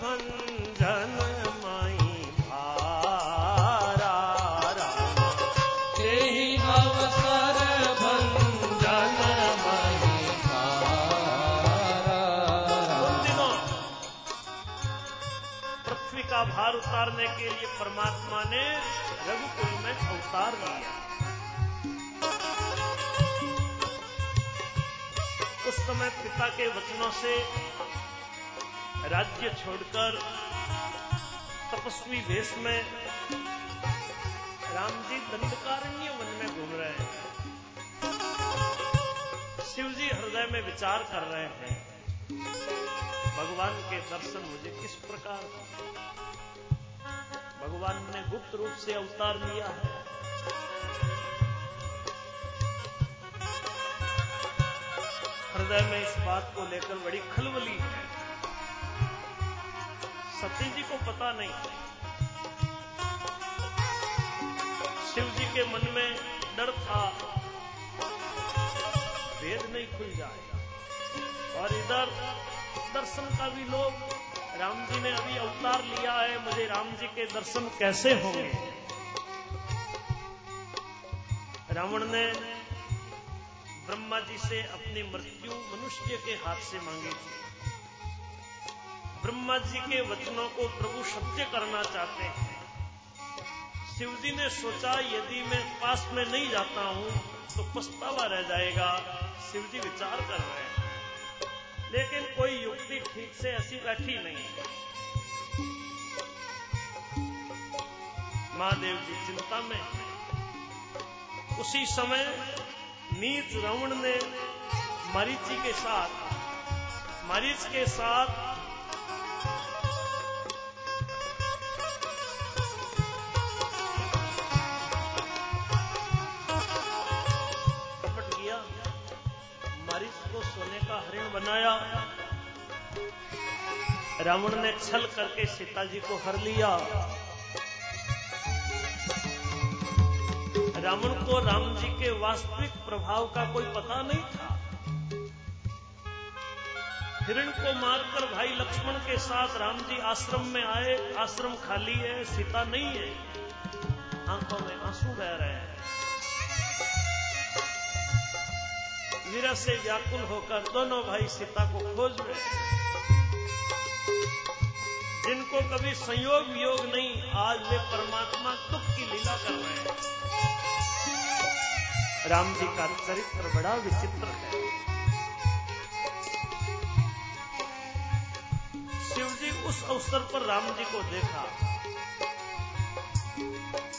भंजन माई भारा भंजन मही उन दिनों पृथ्वी का भार उतारने के लिए परमात्मा ने रघुकुल में अवतार लिया। उस समय पिता के वचनों से राज्य छोड़कर तपस्वी वेश में राम जी दंडकारण्य वन में घूम रहे हैं। शिव जी हृदय में विचार कर रहे हैं, भगवान के दर्शन मुझे किस प्रकार? भगवान ने गुप्त रूप से अवतार लिया है। हृदय में इस बात को लेकर बड़ी खलबली है। सती जी को पता नहीं। शिव जी के मन में डर था। वेद नहीं खुल जाएगा। और इधर दर्शन का भी लोग, राम जी ने अभी अवतार लिया है, मुझे राम जी के दर्शन कैसे होंगे? रावण ने ब्रह्मा जी से अपनी मृत्यु मनुष्य के हाथ से मांगी थी। ब्रह्मा जी के वचनों को प्रभु सत्य करना चाहते हैं। शिव जी ने सोचा, यदि मैं पास में नहीं जाता हूँ तो पछतावा रह जाएगा। शिव जी विचार कर रहे हैं। लेकिन कोई युक्ति ठीक से ऐसी बैठी नहीं। महादेव जी, चिंता में उसी समय नीच रावण ने मरीची के साथ, मरीच के साथ बनाया। रावण ने छल करके सीता जी को हर लिया। रावण को राम जी के वास्तविक प्रभाव का कोई पता नहीं था। हिरण को मारकर भाई लक्ष्मण के साथ राम जी आश्रम में आए। आश्रम खाली है, सीता नहीं है। आँखों में आँसू बह रहे हैं। वीर से व्याकुल होकर दोनों भाई सीता को खोज रहे जिनको कभी संयोग वियोग नहीं, आज वे परमात्मा दुख की लीला कर रहे हैं। राम जी का चरित्र बड़ा विचित्र है। शिव जी उस अवसर पर राम जी को देखा।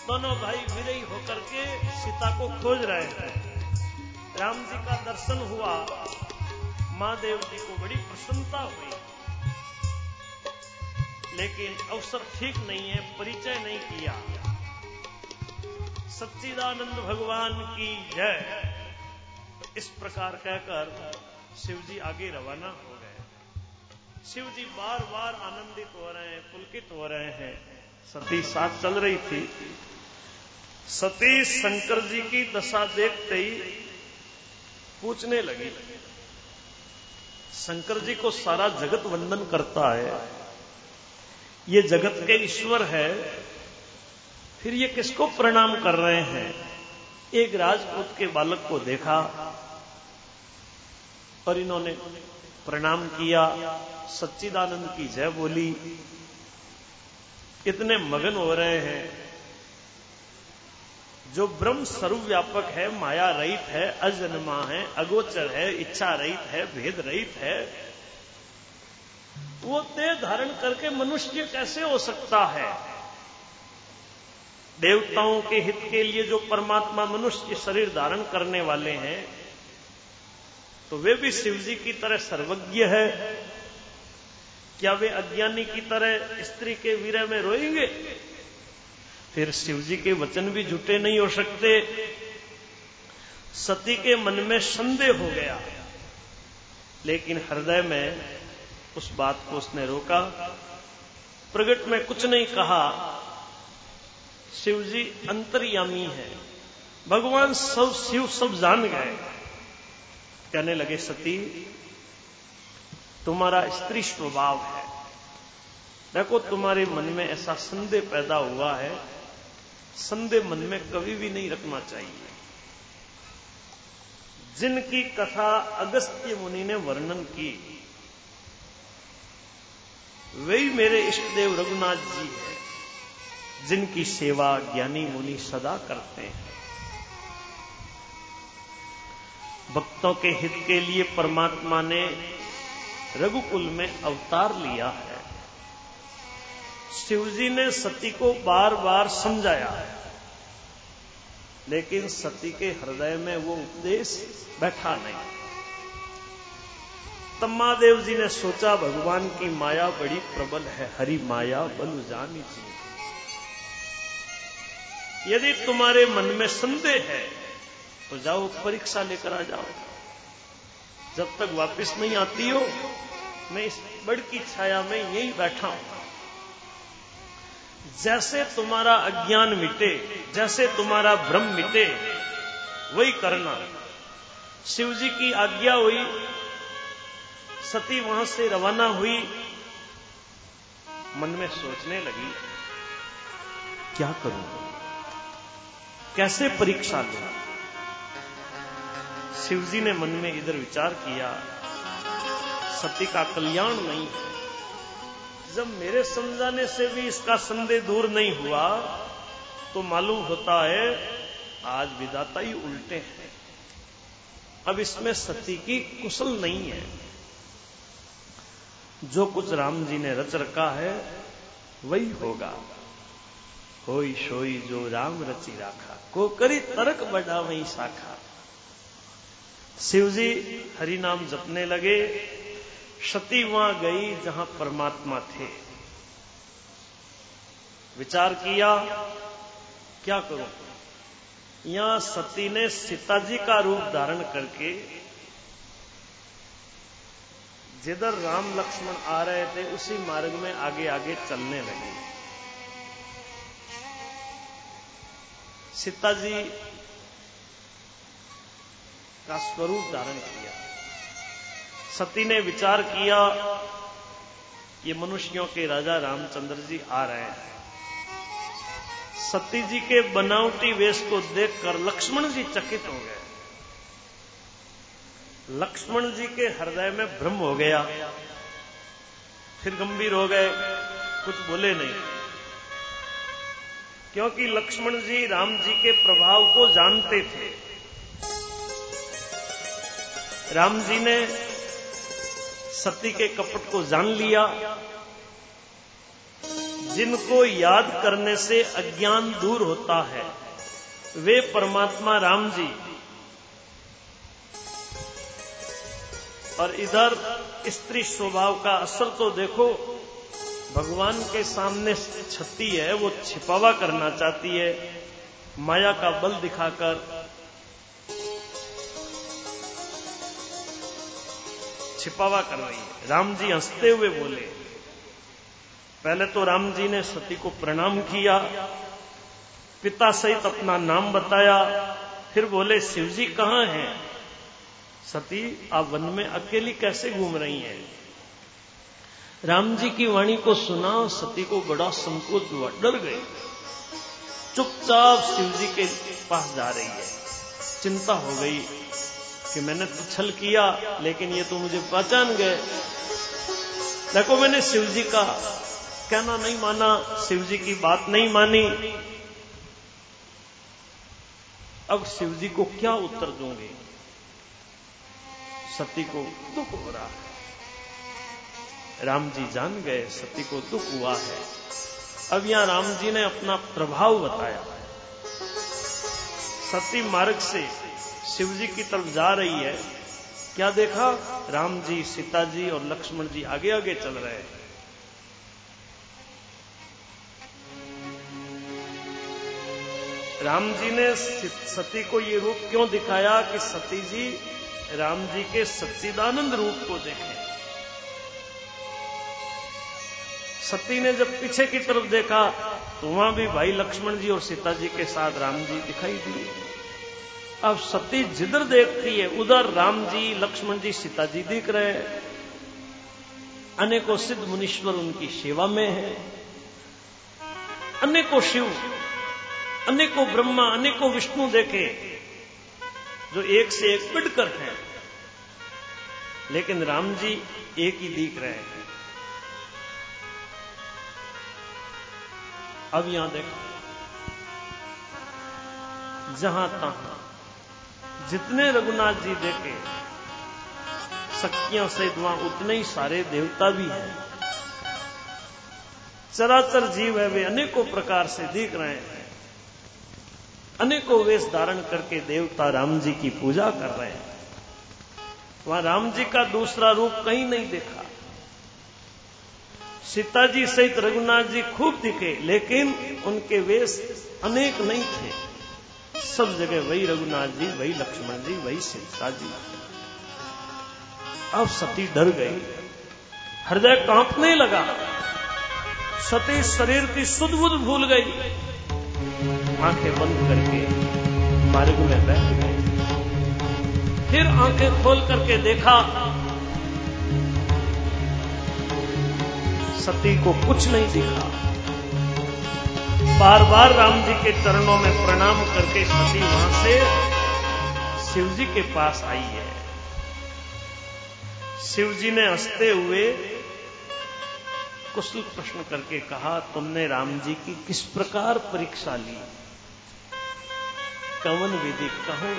दोनों भाई विरही होकर के सीता को खोज रहे हैं। राम जी का दर्शन हुआ। महादेव जी को बड़ी प्रसन्नता हुई। लेकिन अवसर ठीक नहीं है, परिचय नहीं किया। सच्चिदानंद भगवान की जय। इस प्रकार कहकर शिव जी आगे रवाना हो शिव जी बार बार आनंदित हो रहे हैं, पुलकित हो रहे हैं। सती साथ चल रही थी। सती शंकर जी की दशा देखते ही पूछने लगी, शंकर जी को सारा जगत वंदन करता है। ये जगत के ईश्वर है। फिर ये किसको प्रणाम कर रहे हैं? एक राजपूत के बालक को देखा और इन्होंने प्रणाम किया, सच्चिदानंद की जय बोली। इतने मगन हो रहे हैं। जो ब्रह्म सर्वव्यापक है, माया रहित है, अजन्मा है, अगोचर है, इच्छा रहित है, भेद रहित है, वो देह धारण करके मनुष्य कैसे हो सकता है? देवताओं के हित के लिए जो परमात्मा मनुष्य शरीर धारण करने वाले हैं तो वे भी शिव जी की तरह सर्वज्ञ है। क्या वे अज्ञानी की तरह स्त्री के वीर में रोएँगे? फिर शिव जी के वचन भी झूठे नहीं हो सकते। सती के मन में संदेह हो गया। लेकिन हृदय में उस बात को उसने रोका। प्रगट में कुछ नहीं कहा। शिव जी अंतर्यामी है। भगवान सब शिव सब जान गए। कहने लगे, सती, तुम्हारा स्त्री स्वभाव है। देखो, तुम्हारे मन में ऐसा संदेह पैदा हुआ है, संदेह मन में कभी भी नहीं रखना चाहिए। जिनकी कथा अगस्त्य मुनि ने वर्णन की वही मेरे इष्टदेव रघुनाथ जी है, जिनकी सेवा ज्ञानी मुनि सदा करते हैं। भक्तों के हित के लिए परमात्मा ने रघुकुल में अवतार लिया है। शिवजी ने सती को बार बार समझाया है। लेकिन सती के हृदय में वो उपदेश बैठा नहीं। तम्मादेव जी ने सोचा, भगवान की माया बड़ी प्रबल है, हरि माया बलु जानी जी यदि तुम्हारे मन में संदेह है तो जाओ, परीक्षा लेकर आ जाओ। जब तक वापस नहीं आती हो, मैं इस बड़ की छाया में यही बैठा हूँ। जैसे तुम्हारा अज्ञान मिटे, जैसे तुम्हारा भ्रम मिटे, वही करना। शिव जी की आज्ञा हुई, सती वहाँ से रवाना हुई, मन में सोचने लगी, क्या करूँ? कैसे परीक्षा लू? शिवजी ने मन में इधर विचार किया, सती का कल्याण नहीं है। जब मेरे समझाने से भी इसका संदेह दूर नहीं हुआ तो मालूम होता है आज विदाता ही उल्टे हैं। अब इसमें सती की कुशल नहीं है। जो कुछ राम जी ने रच रखा है, वही होगा। कोई सोई जो राम रची राखा, को करी तरक बढ़ा वही शाखा। शिवजी हरि नाम जपने लगे। सती वहाँ गई जहाँ परमात्मा थे। विचार किया, क्या करो? यहाँ सती ने सीताजी का रूप धारण करके जिधर राम लक्ष्मण आ रहे थे, उसी मार्ग में आगे आगे चलने लगे। सीता जी का स्वरूप धारण किया। सती ने विचार किया, ये मनुष्यों के राजा रामचंद्र जी आ रहे हैं। सती जी के बनावटी वेश को देखकर लक्ष्मण जी चकित हो गए। लक्ष्मण जी के हृदय में भ्रम हो गया। फिर गंभीर हो गए, कुछ बोले नहीं। क्योंकि लक्ष्मण जी राम जी के प्रभाव को जानते थे। राम जी ने सती के कपट को जान लिया। जिनको याद करने से अज्ञान दूर होता है, वे परमात्मा राम जी और इधर स्त्री स्वभाव का असर तो देखो, भगवान के सामने छत्ती है, वो छिपावा करना चाहती है, माया का बल दिखाकर छिपावा कर रही है राम जी हँसते हुए बोले, पहले तो राम जी ने सती को प्रणाम किया, पिता सहित अपना नाम बताया, फिर बोले, शिवजी कहाँ हैं? सती, आप वन में अकेली कैसे घूम रही हैं? राम जी की वाणी को सुना, सती को बड़ा संकोच हुआ, डर गई चुपचाप शिव जी के पास जा रही है। चिंता हो गई। कि मैंने तो छल किया, लेकिन ये तो मुझे पहचान गए। देखो, मैंने शिव जी का कहना नहीं माना शिव जी की बात नहीं मानी। अब शिव जी को क्या उत्तर दूँगे? सती को दुख हो रहा है। राम जी जान गए, सती को दुख हुआ है। अब यहाँ राम जी ने अपना प्रभाव बताया। सती मार्ग से शिव जी की तरफ़ जा रही है। क्या देखा? राम जी, सीता जी और लक्ष्मण जी आगे आगे चल रहे हैं। राम जी ने सती को ये रूप क्यों दिखाया कि सती जी राम जी के सच्चिदानंद रूप को देखें? सती ने जब पीछे की तरफ़ देखा तो वहाँ भी भाई लक्ष्मण जी और सीता जी के साथ राम जी दिखाई दिए। अब सती जिधर देखती है, उधर राम जी, लक्ष्मण जी, सीता जी दिख रहे हैं। अनेकों सिद्ध मुनीश्वर उनकी सेवा में है। अनेकों शिव, अनेकों ब्रह्मा, अनेकों विष्णु देखे, जो एक से एक बढ़कर हैं। लेकिन राम जी एक ही दिख रहे हैं। अब यहाँ देखो, जहाँ तहां जितने रघुनाथ जी देखे शक्तियाँ से वहाँ उतने ही सारे देवता भी हैं। चराचर जीव है, वे अनेकों प्रकार से दिख रहे हैं। अनेकों वेश धारण करके देवता राम जी की पूजा कर रहे हैं। वहाँ राम जी का दूसरा रूप कहीं नहीं देखा। सीता जी सहित रघुनाथ जी खूब दिखे, लेकिन उनके वेश अनेक नहीं थे। सब जगह वही रघुनाथ जी, वही लक्ष्मण जी, वही सीता जी। अब सती डर गई। हृदय कांपने लगा। सती शरीर की सुध बुध भूल गई। आँखें बंद करके मार्ग में बैठ गए। फिर आँखें खोल करके देखा। सती को कुछ नहीं दिखा। बार बार राम जी के चरणों में प्रणाम करके सती वहाँ से शिव जी के पास आई है। शिव जी ने हँसते हुए कुशल प्रश्न करके कहा, तुमने राम जी की किस प्रकार परीक्षा ली? कवन विधि कहूँ,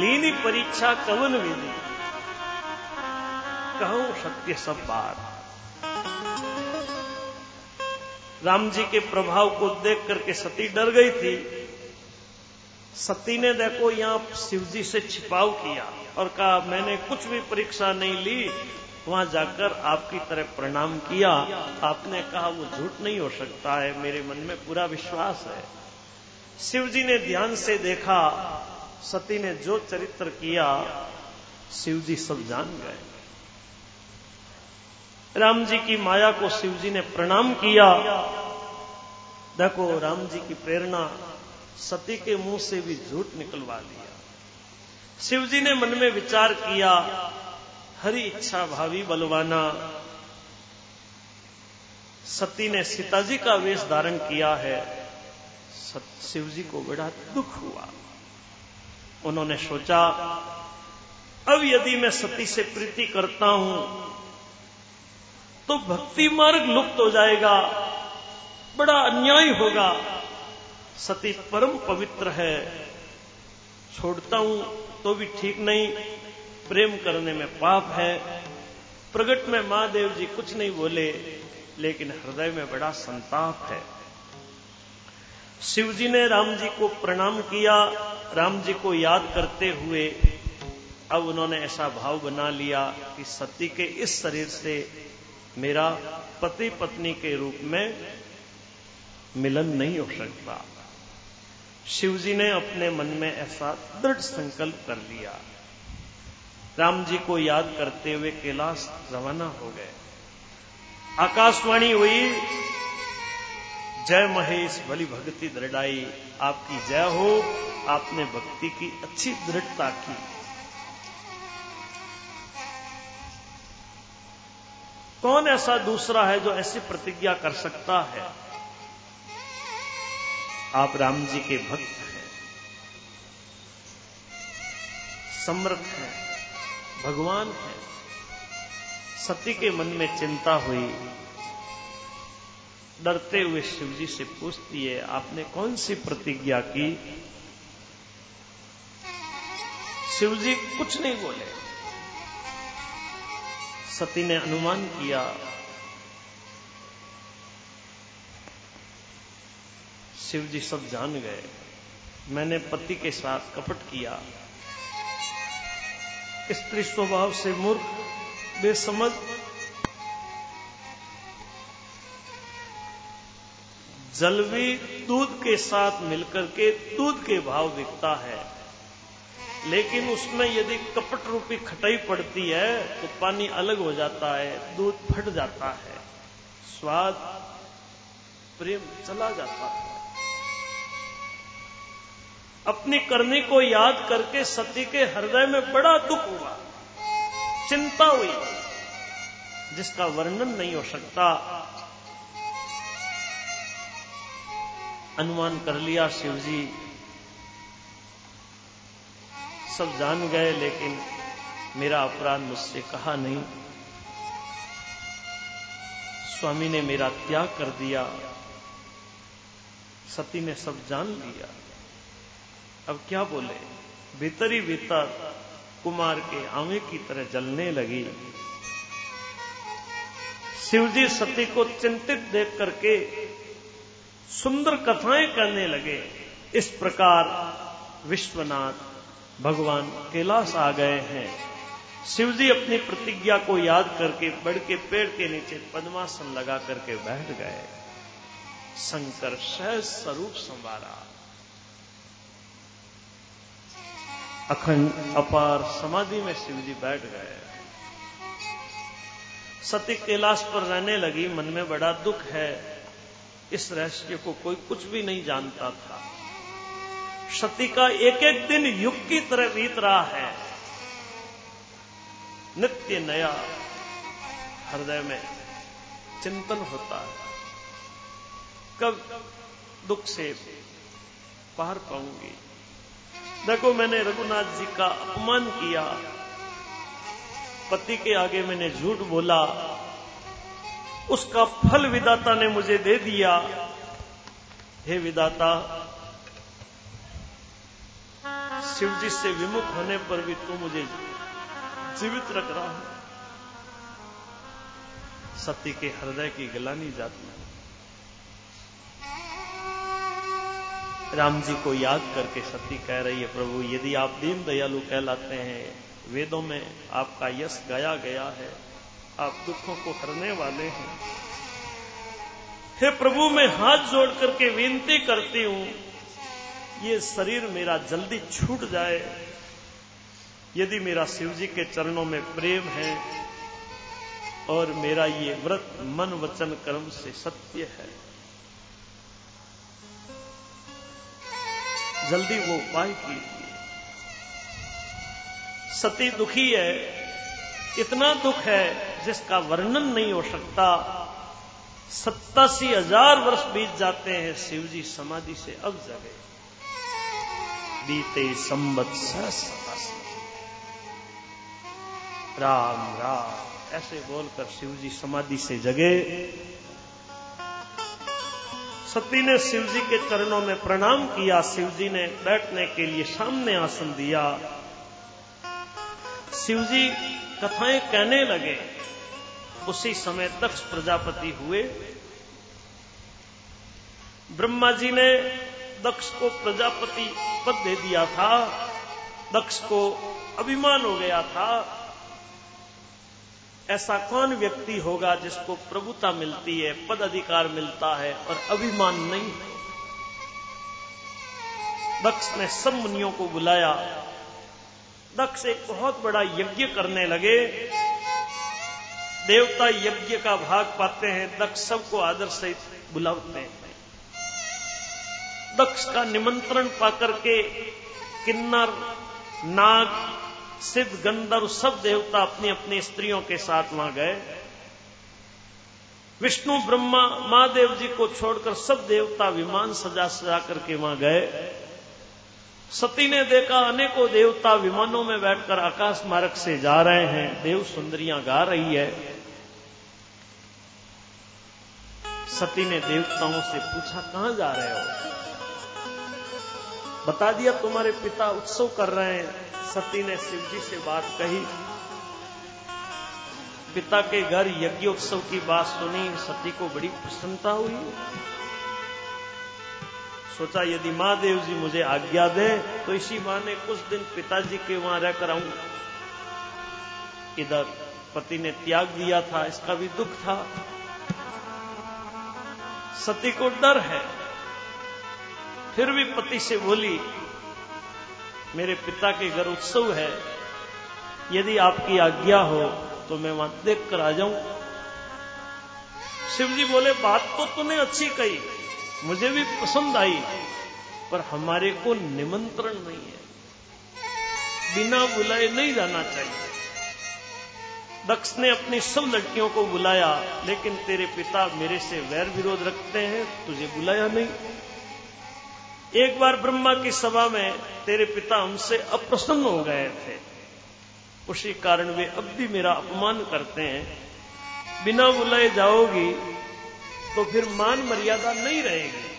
लीनी परीक्षा कवन विधि? कहूँ, सत्य सब बार। राम जी के प्रभाव को देख करके सती डर गई थी। सती ने देखो यहाँ शिव जी से छिपाव किया और कहा, मैंने कुछ भी परीक्षा नहीं ली, वहाँ जाकर आपकी तरह प्रणाम किया। आपने कहा, वो झूठ नहीं हो सकता है, मेरे मन में पूरा विश्वास है। शिव जी ने ध्यान से देखा, सती ने जो चरित्र किया शिव जी सब जान गए। राम जी की माया को शिव जी ने प्रणाम किया। देखो, राम जी की प्रेरणा सती के मुँह से भी झूठ निकलवा लिया शिव जी ने मन में विचार किया, हरी इच्छा भावी बलवाना। सती ने सीता जी का वेश धारण किया है। शिव जी को बड़ा दुख हुआ। उन्होंने सोचा, अब यदि मैं सती से प्रीति करता हूँ तो भक्ति मार्ग लुप्त हो जाएगा। बड़ा अन्याय होगा। सती परम पवित्र है। छोड़ता हूँ तो भी ठीक नहीं। प्रेम करने में पाप है। प्रगट में महादेव जी कुछ नहीं बोले, लेकिन हृदय में बड़ा संताप है। शिव जी ने राम जी को प्रणाम किया। राम जी को याद करते हुए अब उन्होंने ऐसा भाव बना लिया कि सती के इस शरीर से मेरा पति पत्नी के रूप में मिलन नहीं हो सकता। शिव जी ने अपने मन में ऐसा दृढ़ संकल्प कर लिया। राम जी को याद करते हुए कैलाश रवाना हो गए। आकाशवाणी हुई, जय महेश भली भक्ति दृढ़ाई, आपकी जय हो। आपने भक्ति की अच्छी दृढ़ता की। कौन ऐसा दूसरा है जो ऐसी प्रतिज्ञा कर सकता है? आप राम जी के भक्त हैं, समर्थ हैं, भगवान हैं। सती के मन में चिंता हुई। डरते हुए शिव जी से पूछती है, आपने कौन सी प्रतिज्ञा की? शिव जी कुछ नहीं बोले। सती ने अनुमान किया। शिव जी सब जान गए। मैंने पति के साथ कपट किया। स्त्री स्वभाव से मूर्ख, बेसमझ जल भी दूध के साथ मिलकर के दूध के भाव दिखता है। लेकिन उसमें यदि कपट रूपी खटाई पड़ती है तो पानी अलग हो जाता है, दूध फट जाता है, स्वाद, प्रेम चला जाता है। अपनी करनी को याद करके सती के हृदय में बड़ा दुख हुआ, चिंता हुई, जिसका वर्णन नहीं हो सकता। अनुमान कर लिया शिव जी सब जान गए, लेकिन मेरा अपराध मुझसे कहा नहीं। स्वामी ने मेरा त्याग कर दिया। सती ने सब जान लिया। अब क्या बोले? भीतरी भीतर कुमार के आवे की तरह जलने लगी। शिवजी सती को चिंतित देख करके सुंदर कथाएँ करने लगे। इस प्रकार विश्वनाथ भगवान कैलाश आ गए हैं। शिवजी अपनी प्रतिज्ञा को याद करके बड़ के पेड़ के नीचे पद्मासन लगा करके बैठ गए। शंकर सहज स्वरूप संवारा। अखंड, अपार समाधि में शिव जी बैठ गए। सती कैलाश पर रहने लगी, मन में बड़ा दुख है। इस रहस्य को कोई कुछ भी नहीं जानता था। सती का एक एक दिन युग की तरह बीत रहा है। नित्य नया हृदय में चिंतन होता है। कब दुख से पार पाऊँगी। देखो, मैंने रघुनाथ जी का अपमान किया। पति के आगे मैंने झूठ बोला। उसका फल विदाता ने मुझे दे दिया। हे विदाता शिव जी से विमुख होने पर भी तू मुझे जीवित रख रहा है। सती के हृदय की गलानी जाती है। राम जी को याद करके सती कह रही है, प्रभु, यदि आप दीन दयालु कहलाते हैं, वेदों में आपका यश गाया गया है, आप दुखों को हरने वाले हैं। हे प्रभु, मैं हाथ जोड़ करके विनती करती हूँ ये शरीर मेरा जल्दी छूट जाए। यदि मेरा शिव जी के चरणों में प्रेम है और मेरा ये व्रत मन वचन कर्म से सत्य है, जल्दी वो उपाय कीजिए। सती दुखी है, इतना दुख है जिसका वर्णन नहीं हो सकता। सत्तासी हज़ार वर्ष बीत जाते हैं शिवजी समाधि से अब जगे। बीते संबत सतासी राम राम। ऐसे बोलकर शिवजी समाधि से जगे। सती ने शिव जी के चरणों में प्रणाम किया। शिव जी ने बैठने के लिए सामने आसन दिया। शिव जी कथाएँ कहने लगे। उसी समय दक्ष प्रजापति हुए। ब्रह्मा जी ने दक्ष को प्रजापति पद दे दिया था। दक्ष को अभिमान हो गया था। ऐसा कौन व्यक्ति होगा जिसको प्रभुता मिलती है, पद अधिकार मिलता है और अभिमान नहीं दक्ष ने सब मुनियों को बुलाया। दक्ष एक बहुत बड़ा यज्ञ करने लगे। देवता यज्ञ का भाग पाते हैं, दक्ष सबको आदर से बुलाते हैं। दक्ष का निमंत्रण पाकर के किन्नर, नाग, सिद्ध, गंधर्व सब देवता अपनी अपनी स्त्रियों के साथ वहाँ गए। विष्णु, ब्रह्मा, महादेव जी को छोड़कर सब देवता विमान सजा सजा करके वहाँ गए। सती ने देखा अनेकों देवता विमानों में बैठकर आकाश मार्ग से जा रहे हैं। देव सुंदरियाँ गा रही है। सती ने देवताओं से पूछा, कहाँ जा रहे हो? बता दिया, तुम्हारे पिता उत्सव कर रहे हैं। सती ने शिव जी से बात कही। पिता के घर यज्ञ उत्सव की बात सुनी, सती को बड़ी प्रसन्नता हुई। सोचा, यदि महादेव जी मुझे आज्ञा दे तो इसी ने कुछ दिन पिताजी के वहाँ रहकर आऊँ। इधर पति ने त्याग दिया था, इसका भी दुख था। सती को डर है। फिर भी पति से बोली, मेरे पिता के घर उत्सव है। यदि आपकी आज्ञा हो तो मैं वहाँ देख कर आ जाऊँ। शिव जी बोले, बात तो तूने अच्छी कही। मुझे भी पसंद आई, पर हमारे को निमंत्रण नहीं है। बिना बुलाए नहीं जाना चाहिए। दक्ष ने अपनी सब लड़कियों को बुलाया, लेकिन तेरे पिता मेरे से वैर विरोध रखते हैं, तुझे बुलाया नहीं। एक बार ब्रह्मा की सभा में तेरे पिता हमसे अप्रसन्न हो गए थे। उसी कारण वे अब भी मेरा अपमान करते हैं। बिना बुलाए जाओगी तो फिर मान मर्यादा नहीं रहेगी।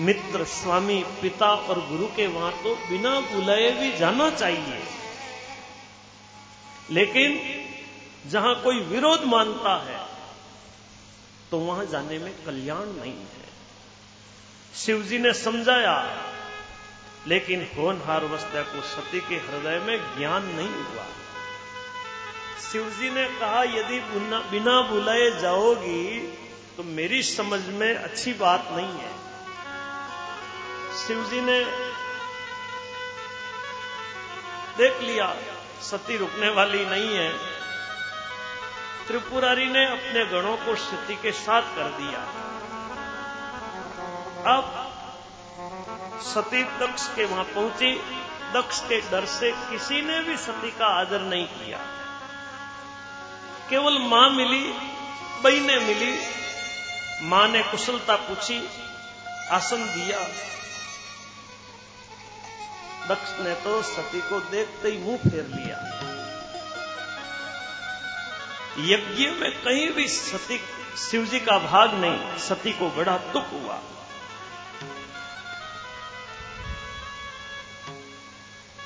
मित्र, स्वामी, पिता और गुरु के वहाँ तो बिना बुलाए भी जाना चाहिए। लेकिन जहाँ कोई विरोध मानता है तो वहाँ जाने में कल्याण नहीं है। शिवजी ने समझाया, लेकिन होनहार वस्त्या को सती के हृदय में ज्ञान नहीं हुआ। शिवजी ने कहा, यदि बिना बुलाए जाओगी तो मेरी समझ में अच्छी बात नहीं है। शिवजी ने देख लिया, सती रुकने वाली नहीं है। त्रिपुरारी ने अपने गणों को सती के साथ कर दिया। अब सती दक्ष के वहाँ पहुँची। दक्ष के डर से किसी ने भी सती का आदर नहीं किया। केवल माँ मिली, बहने मिली, माँ ने कुशलता पूछी, आसन दिया। दक्ष ने तो सती को देखते ही मुँह फेर लिया। यज्ञ में कहीं भी सती, शिवजी का भाग नहीं, सती को बड़ा दुख हुआ।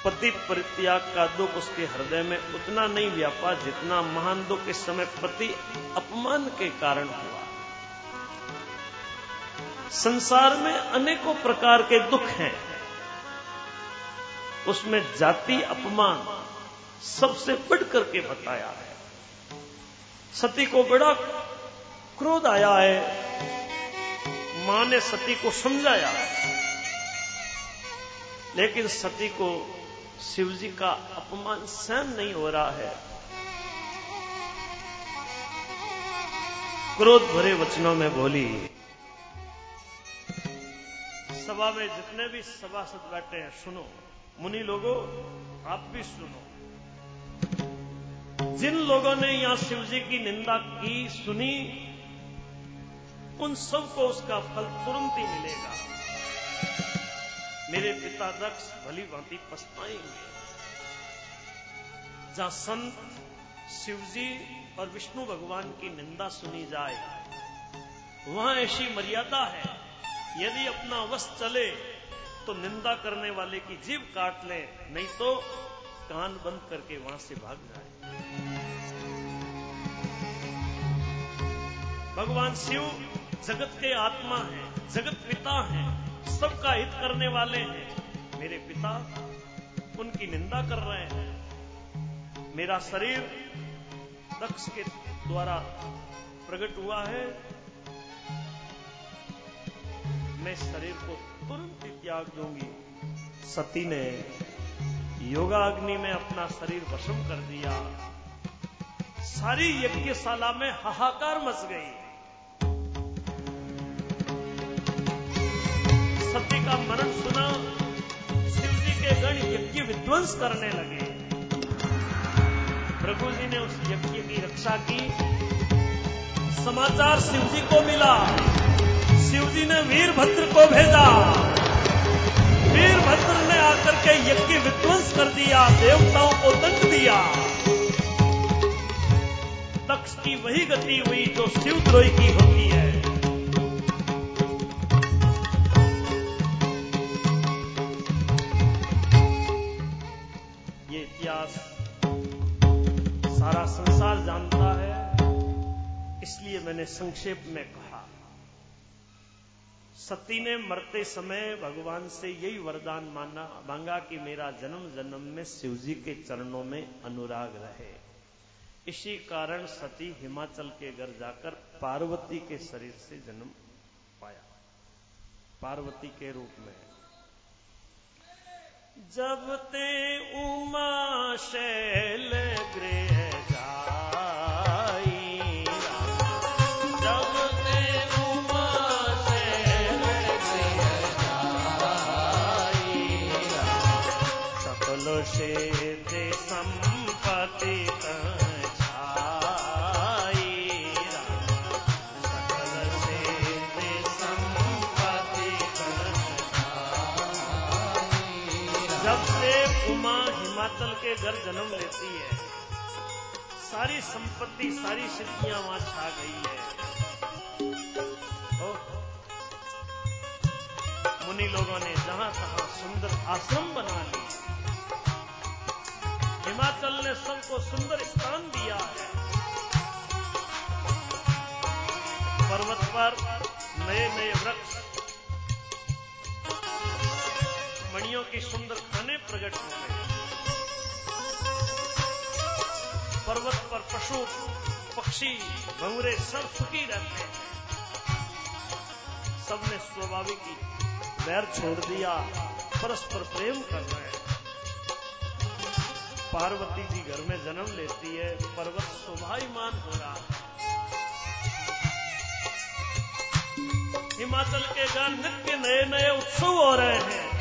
पति परित्याग का दुख उसके हृदय में उतना नहीं व्यापा जितना महान दुख इस समय पति अपमान के कारण हुआ। संसार में अनेकों प्रकार के दुख हैं। उसमें जाति अपमान सबसे बढ़ करके बताया है। सती को बड़ा क्रोध आया है। माँ ने सती को समझाया है। लेकिन सती को शिवजी का अपमान सहन नहीं हो रहा है। क्रोध भरे वचनों में बोली, सभा में जितने भी सभासद बैठे हैं, सुनो। मुनि लोगों, आप भी सुनो। जिन लोगों ने यहाँ शिव जी की निंदा की, सुनी, उन सबको उसका फल तुरंत ही मिलेगा। मेरे पिता दक्ष भली भांति पछताएँगे जहाँ संत शिवजी और विष्णु भगवान की निंदा सुनी जाए, वहाँ ऐसी मर्यादा है, यदि अपना वश चले तो निंदा करने वाले की जीव काट ले, नहीं तो कान बंद करके वहाँ से भाग जाए। भगवान शिव जगत के आत्मा है, जगत पिता है। सबका हित करने वाले हैं। मेरे पिता उनकी निंदा कर रहे हैं। मेरा शरीर दक्ष के द्वारा प्रकट हुआ है। मैं शरीर को तुरंत ही त्याग दूँगी। सती ने योगाग्नि में अपना शरीर वशम कर दिया। सारी यज्ञशाला में हाहाकार मच गई। सती का मरण सुना, शिव जी के गण यज्ञ विध्वंस करने लगे। प्रभु जी ने उस यज्ञ की रक्षा की। समाचार शिव जी को मिला। शिव जी ने वीरभद्र को भेजा। वीरभद्र ने आकर के यज्ञ विध्वंस कर दिया, देवताओं को दंड दिया। दक्ष की वही गति हुई जो शिवद्रोही की होती संक्षेप में कहा, सती ने मरते समय भगवान से यही वरदान माना, मांगा कि मेरा जन्म जन्म में शिवजी के चरणों में अनुराग रहे। इसी कारण सती हिमाचल के घर जाकर पार्वती के शरीर से जन्म पाया। पार्वती के रूप में, जब ते उमा शैल गृह सारी संपत्ति, सारी सिद्धियाँ वहाँ छा गई है। मुनि लोगों ने जहाँ तहां सुंदर आश्रम बना लिए, हिमाचल ने सबको सुंदर स्थान दिया है। पर्वत पर नए नए वृक्ष, मणियों की सुंदर खाने प्रकट हो गए। पर्वत पर पशु, पक्षी भंगुरे सब सुखी रहते हैं। सबने स्वाभाविक ही वैर छोड़ दिया, परस्पर प्रेम कर रहे हैं। पार्वती जी घर में जन्म लेती है, पर्वत शोभायमान हो रहा है। हिमाचल के घर नित्य नए नए उत्सव हो रहे हैं।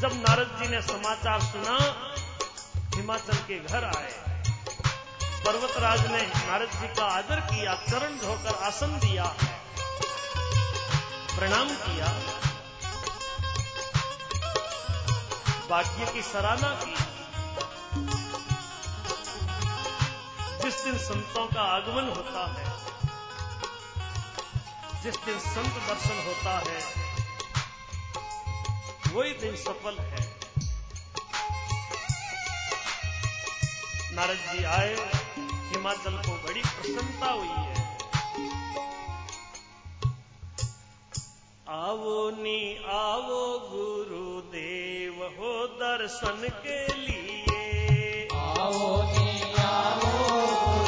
जब नारद जी ने समाचार सुना हिमाचल के घर आए। पर्वतराज ने नारद जी का आदर किया चरण धोकर आसन दिया, प्रणाम किया। भाग्य की सराहना की। जिस दिन संतों का आगमन होता है, जिस दिन संत दर्शन होता है, वही दिन सफल है। नारद जी आए, हिमाचल को बड़ी प्रसन्नता हुई है। आवो नी आवो गुरुदेव, हो दर्शन के लिए। आवो नी, आओ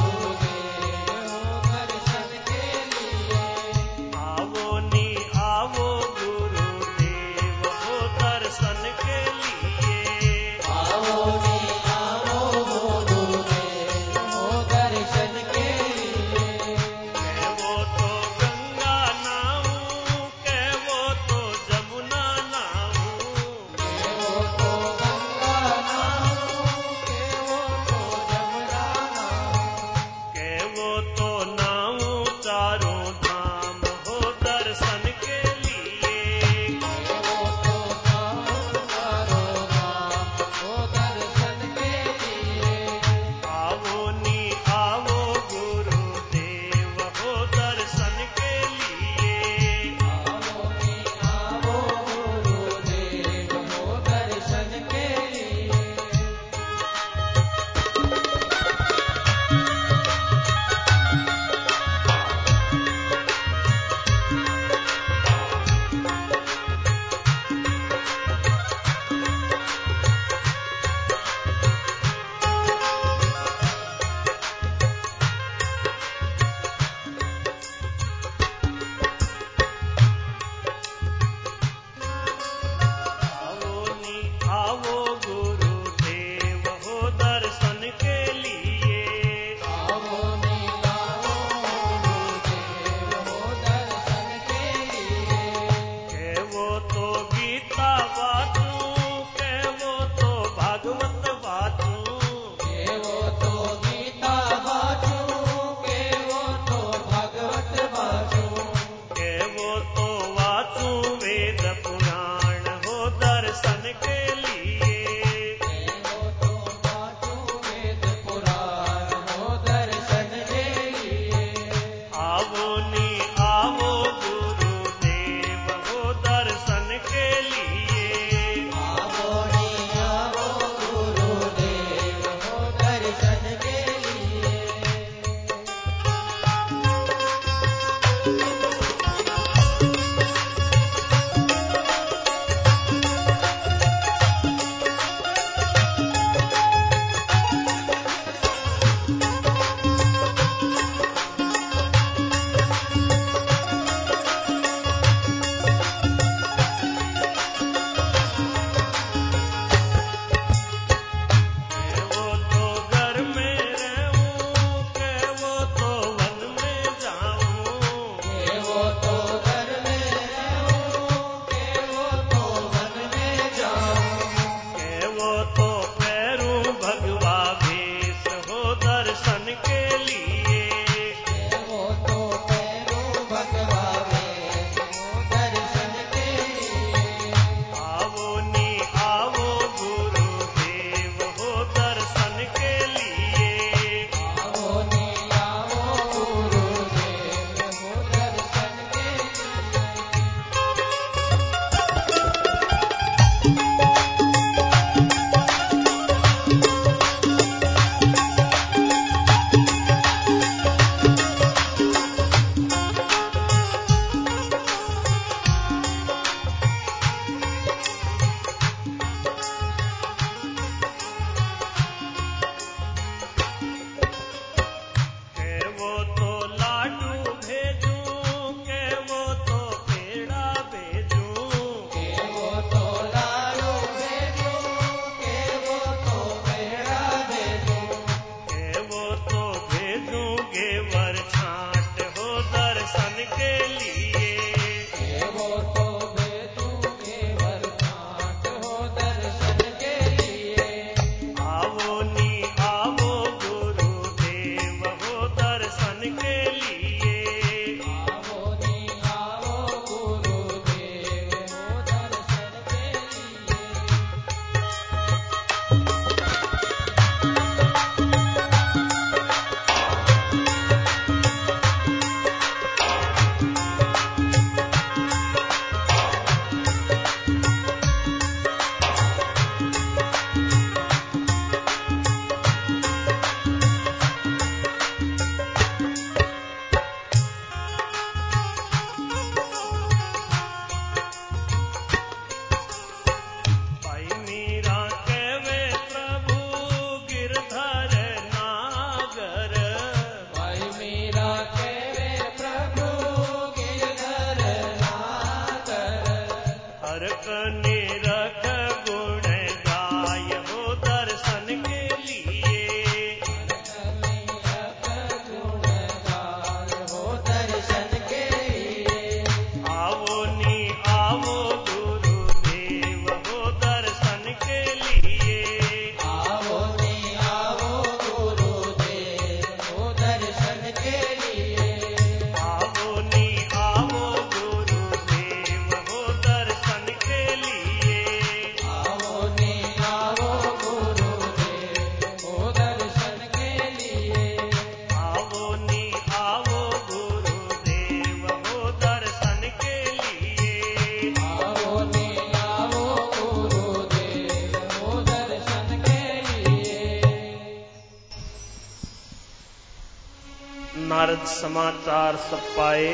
नारद समाचार सब पाए।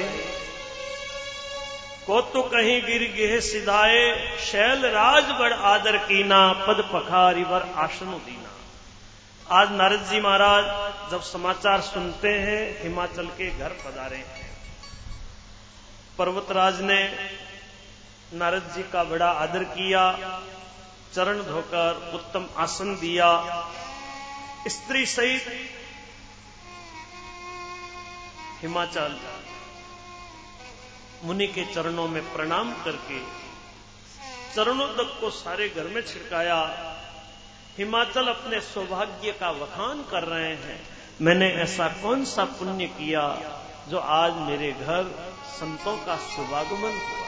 को तो कहीं गिर गिह सिधाए, शैल राज बड़ आदर कीना, पद पखारी वर आसन दीना आज नारद जी महाराज जब समाचार सुनते हैं, हिमाचल के घर पधारे हैं। पर्वतराज ने नारद जी का बड़ा आदर किया, चरण धोकर उत्तम आसन दिया। स्त्री सहित हिमाचल मुनि के चरणों में प्रणाम करके चरणों तक को सारे घर में छिड़काया। हिमाचल अपने सौभाग्य का वखान कर रहे हैं। मैंने ऐसा कौन सा पुण्य किया जो आज मेरे घर संतों का शुभागमन हुआ?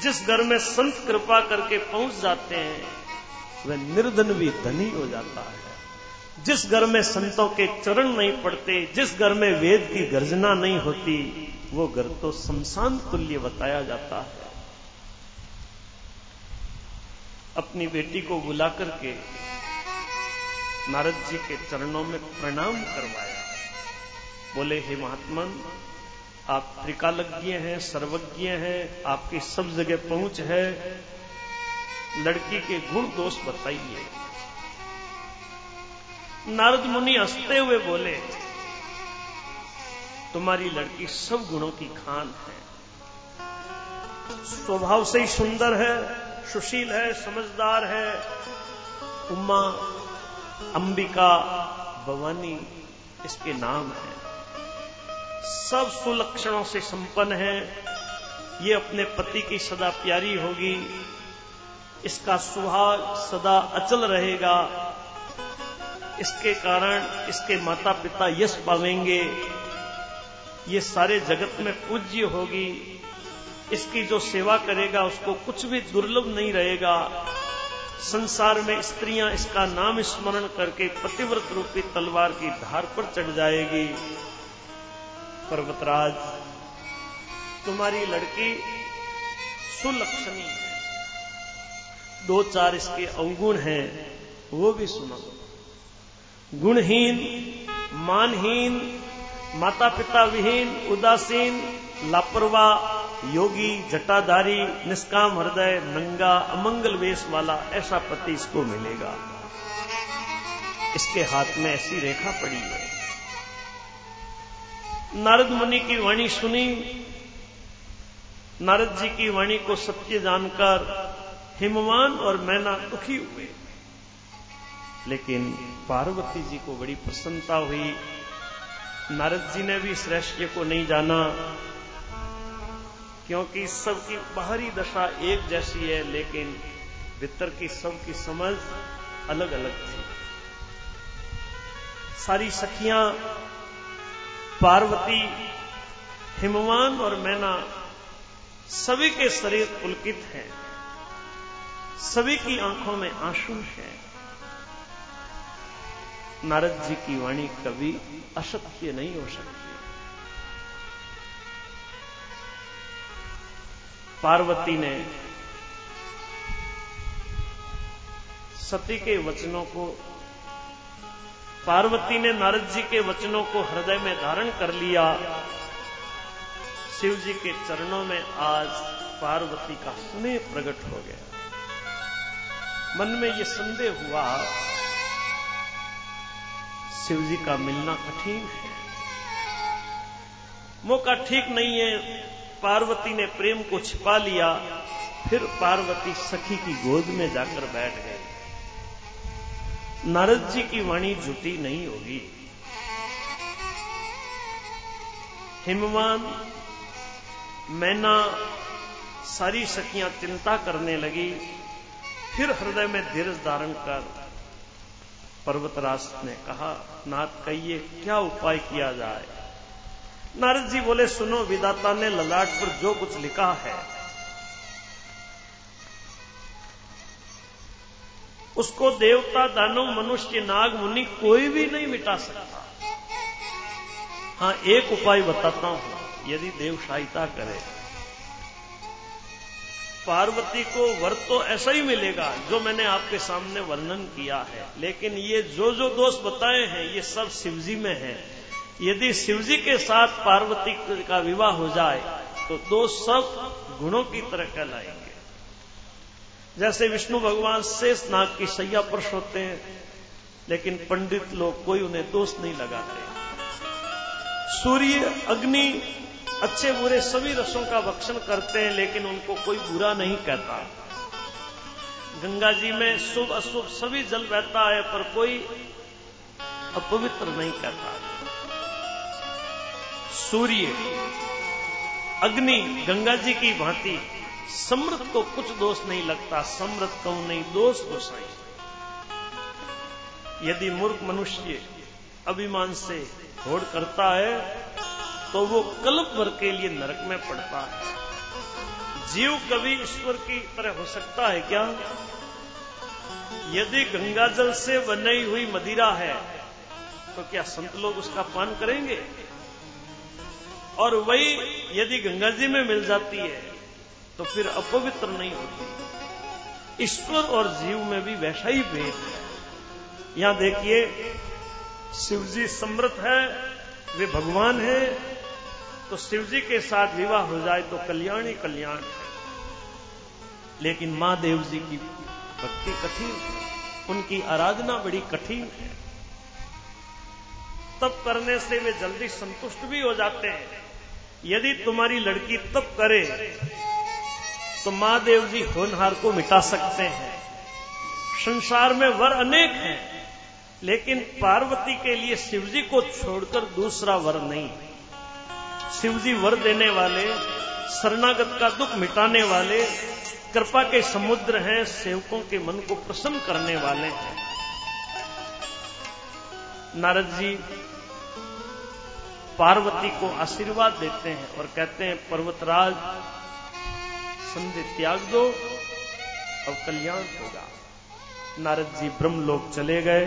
जिस घर में संत कृपा करके पहुँच जाते हैं, वह निर्धन भी धनी हो जाता है। जिस घर में संतों के चरण नहीं पड़ते, जिस घर में वेद की गर्जना नहीं होती, वो घर तो शमशान तुल्य बताया जाता है। अपनी बेटी को बुला करके नारद जी के चरणों में प्रणाम करवाया। बोले, हे महात्मन आप त्रिकालज्ञ हैं, सर्वज्ञ हैं, आपकी सब जगह पहुँच है। लड़की के गुण दोष बताइए। नारद मुनि हँसते हुए बोले, तुम्हारी लड़की सब गुणों की खान है। स्वभाव से ही सुंदर है, सुशील है, समझदार है। उमा अंबिका भवानी इसके नाम है। सब सुलक्षणों से संपन्न है। ये अपने पति की सदा प्यारी होगी। इसका सुहाग सदा अचल रहेगा। इसके कारण इसके माता पिता यश पावेंगे। ये सारे जगत में पूज्य होगी। इसकी जो सेवा करेगा, उसको कुछ भी दुर्लभ नहीं रहेगा। संसार में स्त्रियाँ इसका नाम स्मरण करके पतिव्रत रूपी तलवार की धार पर चढ़ जाएगी। पर्वतराज, तुम्हारी लड़की सुलक्षणी है। दो चार इसके अवगुण हैं, वो भी सुनो। गुणहीन, मानहीन माता पिता विहीन, उदासीन, लापरवाह, योगी, जटाधारी, निष्काम हृदय, नंगा, अमंगल वेश वाला ऐसा पति इसको मिलेगा। इसके हाथ में ऐसी रेखा पड़ी है। नारद मुनि की वाणी सुनी। नारद जी की वाणी को सत्य जानकर हिमवान और मैना दुखी हुए। लेकिन पार्वती जी को बड़ी प्रसन्नता हुई। नारद जी ने भी श्रेष्ठ को नहीं जाना, क्योंकि सबकी बाहरी दशा एक जैसी है, लेकिन भीतर की सबकी समझ अलग अलग थी। सारी सखियाँ, पार्वती, हिमवान और मैना, सभी के शरीर पुलकित हैं। सभी की आँखों में आँसू हैं। नारद जी की वाणी कभी असत्य नहीं हो सकती। पार्वती ने सती के वचनों को, पार्वती ने नारद जी के वचनों को हृदय में धारण कर लिया। शिव जी के चरणों में आज पार्वती का स्नेह प्रकट हो गया। मन में यह संदेह हुआ शिव जी का मिलना कठिन है। मौका ठीक नहीं है, पार्वती ने प्रेम को छिपा लिया, फिर पार्वती सखी की गोद में जाकर बैठ गए नारद जी की वाणी झूठी नहीं होगी। हिमवान, मैना सारी सखियाँ चिंता करने लगी, फिर हृदय में धीरज धारण कर पर्वतराज ने कहा, नाथ कहिए, क्या उपाय किया जाए? नारद जी बोले, सुनो, विदाता ने ललाट पर जो कुछ लिखा है, उसको देवता, दानव, मनुष्य, नाग, मुनि कोई भी नहीं मिटा सकता। हाँ, एक उपाय बताता हूँ। यदि देव सहायता करे पार्वती को वर तो ऐसा ही मिलेगा जो मैंने आपके सामने वर्णन किया है। लेकिन ये जो जो दोष बताए हैं, ये सब शिवजी में है। यदि शिवजी के साथ पार्वती का विवाह हो जाए तो दो सब गुणों की तरह कहलाएँगे। जैसे विष्णु भगवान शेष नाग की सैया पर सोते हैं, लेकिन पंडित लोग कोई उन्हें दोष नहीं लगाते। सूर्य, अग्नि अच्छे बुरे सभी रसों का भक्षण करते हैं, लेकिन उनको कोई बुरा नहीं कहता। गंगा जी में शुभ अशुभ सभी जल बहता है, पर कोई अपवित्र नहीं कहता। सूर्य, अग्नि, गंगा जी की भांति समृद्ध को कुछ दोष नहीं लगता, समृद्ध को नहीं, दोष गोसाई यदि मूर्ख मनुष्य अभिमान से होड़ करता है तो वो कल्प भर के लिए नरक में पड़ता है। जीव कभी ईश्वर की तरह हो सकता है क्या? यदि गंगा जल से बनाई हुई मदिरा है तो क्या संत लोग उसका पान करेंगे? और वही यदि गंगा जी में मिल जाती है तो फिर अपवित्र नहीं होती। ईश्वर और जीव में भी वैसा ही भेद है। यहाँ देखिए शिव जी समृद्ध है, वे भगवान है तो शिव जी के साथ विवाह हो जाए तो कल्याण ही कल्याण है। लेकिन माँ देव जी की भक्ति कठिन, उनकी आराधना बड़ी कठिन है। तप करने से वे जल्दी संतुष्ट भी हो जाते हैं। यदि तुम्हारी लड़की तप करे तो माँ देव जी होनहार को मिटा सकते हैं। संसार में वर अनेक हैं, लेकिन पार्वती के लिए शिवजी को छोड़कर दूसरा वर नहीं। शिवजी वर देने वाले, शरणागत का दुख मिटाने वाले, कृपा के समुद्र हैं, सेवकों के मन को प्रसन्न करने वाले हैं। नारद जी पार्वती को आशीर्वाद देते हैं और कहते हैं, पर्वतराज, संधि त्याग दो अब कल्याण होगा। नारद जी ब्रह्मलोक चले गए।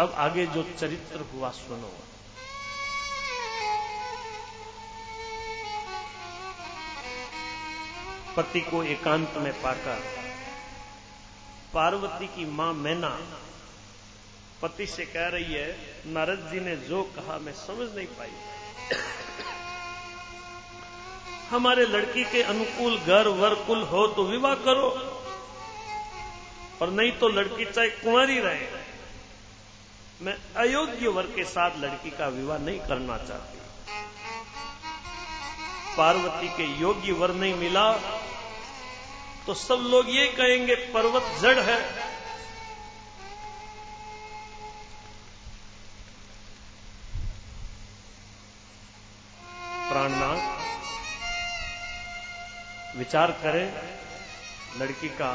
अब आगे जो चरित्र हुआ, सुनो। पति को एकांत में पाकर। पार्वती की माँ मैना पति से कह रही है, नारद जी ने जो कहा मैं समझ नहीं पाई। हमारे लड़की के अनुकूल घर वर कुल हो तो विवाह करो, और नहीं तो लड़की चाहे कुंवारी रहे। मैं अयोग्य वर के साथ लड़की का विवाह नहीं करना चाहती। पार्वती के योग्य वर नहीं मिला तो सब लोग ये कहेंगे, पर्वत जड़ है। प्राणनाथ, विचार करें, लड़की का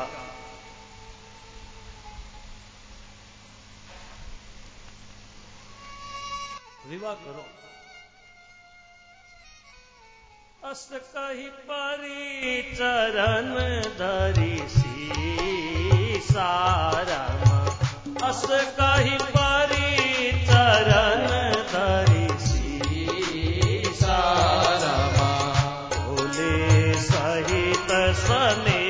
विवाह करो। अस कही परी चरण धरी सी सारा अस कही परी चरण धरी स्नेह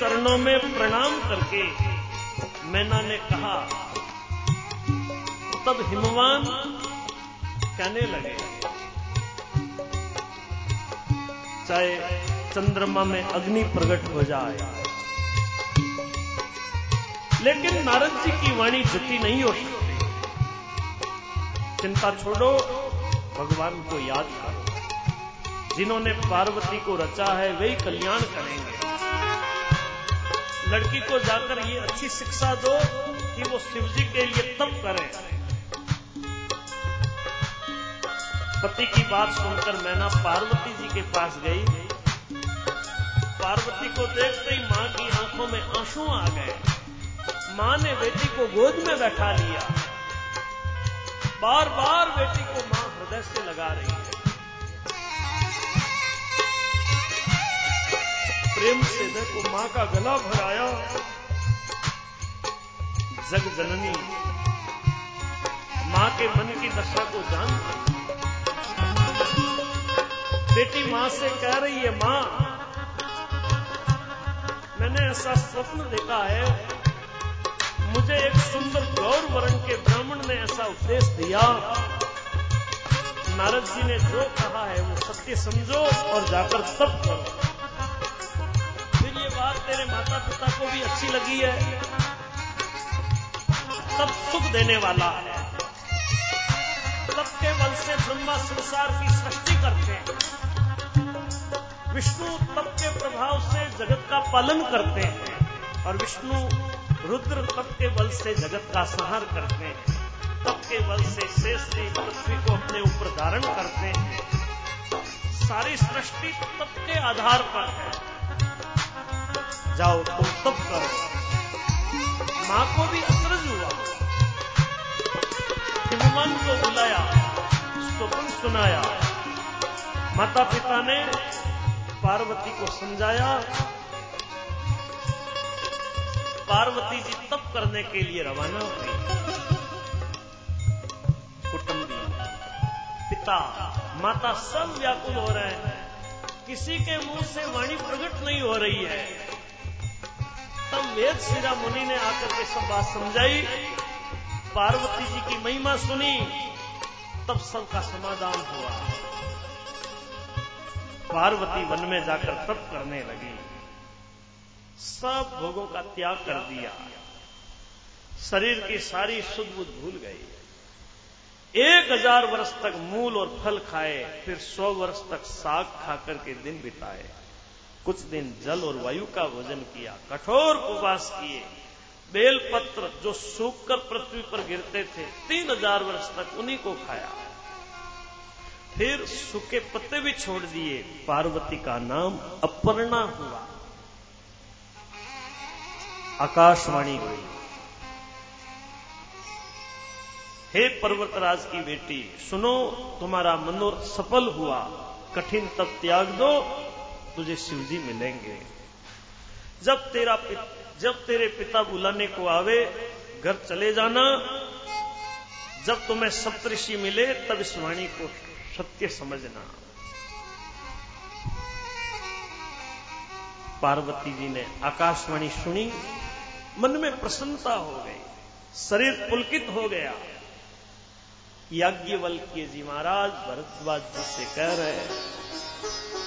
चरणों में प्रणाम करके मैना ने कहा, तब हिमवान कहने लगे, चाहे चंद्रमा में अग्नि प्रकट हो जाए। लेकिन नारद जी की वाणी झुकी नहीं हो सकती। चिंता छोड़ो, भगवान को याद करो। जिन्होंने पार्वती को रचा है वही कल्याण करेंगे। लड़की को जाकर ये अच्छी शिक्षा दो कि वो शिव जी के लिए तप करें। पति की बात सुनकर मैना पार्वती जी के पास गई। पार्वती को देखते ही माँ की आँखों में आँसू आ गए। माँ ने बेटी को गोद में बैठा लिया। बार बार बेटी को माँ हृदय से लगा रही है। प्रेम से देखो माँ का गला भराया। जग जननी, माँ के मन की दशा को जान। बेटी माँ से कह रही है, माँ, मैंने ऐसा स्वप्न देखा है। मुझे एक सुंदर गौर वर्ण के ब्राह्मण ने ऐसा उपदेश दिया। नारद जी ने जो कहा है, वो सत्य समझो और जाकर तप करो। तेरे माता पिता को भी अच्छी लगी है। तब सुख देने वाला है। तब के बल से ब्रह्मा संसार की सृष्टि करते हैं। विष्णु तप के प्रभाव से जगत का पालन करते हैं और विष्णु रुद्र तप के बल से जगत का संहार करते हैं। तप के बल से शेष पृथ्वी को अपने ऊपर धारण करते हैं। सारी सृष्टि तप के आधार पर है। जाओ तुम तप करो। माँ को भी अचरज हुआ। हिममान को बुलाया, स्वप्न सुनाया। माता पिता ने पार्वती को समझाया, पार्वती जी तप करने के लिए रवाना हुई। कुटुंबी, पिता, माता सब व्याकुल हो रहे हैं। किसी के मुँह से वाणी प्रकट नहीं हो रही है। तब वेद शिरा मुनि ने आकर के सब बात समझाई। पार्वती जी की महिमा सुनी, तब सबका समाधान हुआ। पार्वती वन में जाकर तप करने लगी। सब भोगों का त्याग कर दिया। शरीर की सारी शुद्ध भूल गई। एक हज़ार वर्ष तक मूल और फल खाए, फिर सौ वर्ष तक साग खाकर के दिन बिताए। कुछ दिन जल और वायु का भोजन किया, कठोर उपवास किए। बेलपत्र जो सूखकर पृथ्वी पर गिरते थे, तीन हज़ार वर्ष तक उन्हीं को खाया। फिर सूखे पत्ते भी छोड़ दिए। पार्वती का नाम अपर्णा हुआ। आकाशवाणी हुई। हे पर्वतराज की बेटी, सुनो, तुम्हारा मनोरथ सफल हुआ। कठिन तब त्याग दो तुझे शिवजी मिलेंगे। जब तेरा जब तेरे पिता बुलाने को आवे, घर चले जाना। जब तुम्हें सप्तऋषि मिले, तब इस वाणी को सत्य समझना। पार्वती जी ने आकाशवाणी सुनी, मन में प्रसन्नता हो गई, शरीर पुलकित हो गया। याज्ञवल्क्य जी महाराज, भरद्वाज जी से कह रहे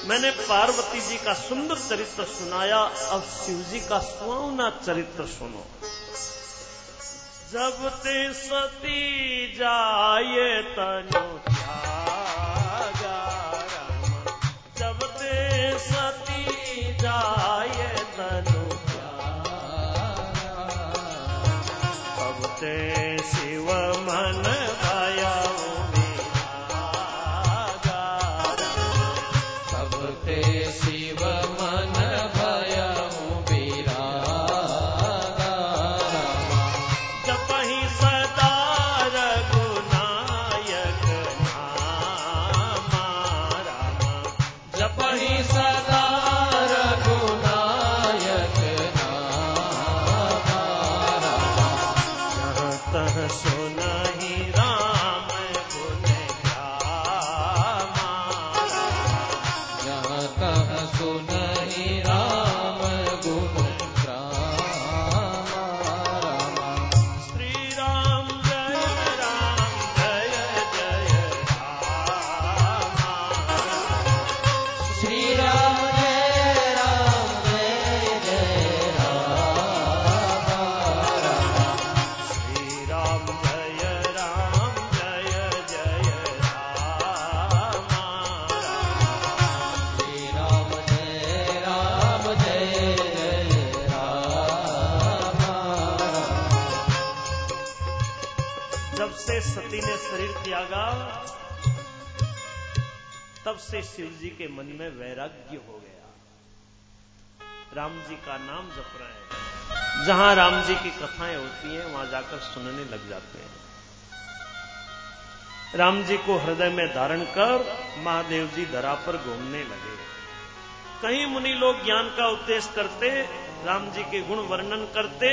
मैंने पार्वती जी का सुंदर चरित्र सुनाया, अब शिव जी का सुहावना चरित्र सुनो। जब ते सती जाए तनो जब ते सती जाए तनु शरीर त्यागा, तब से शिव जी के मन में वैराग्य हो गया। राम जी का नाम जप रहे हैं। जहाँ राम जी की कथाएँ होती हैं, वहाँ जाकर सुनने लग जाते हैं। राम जी को हृदय में धारण कर महादेव जी धरा पर घूमने लगे। कहीं मुनि लोग ज्ञान का उपदेश करते, राम जी के गुण वर्णन करते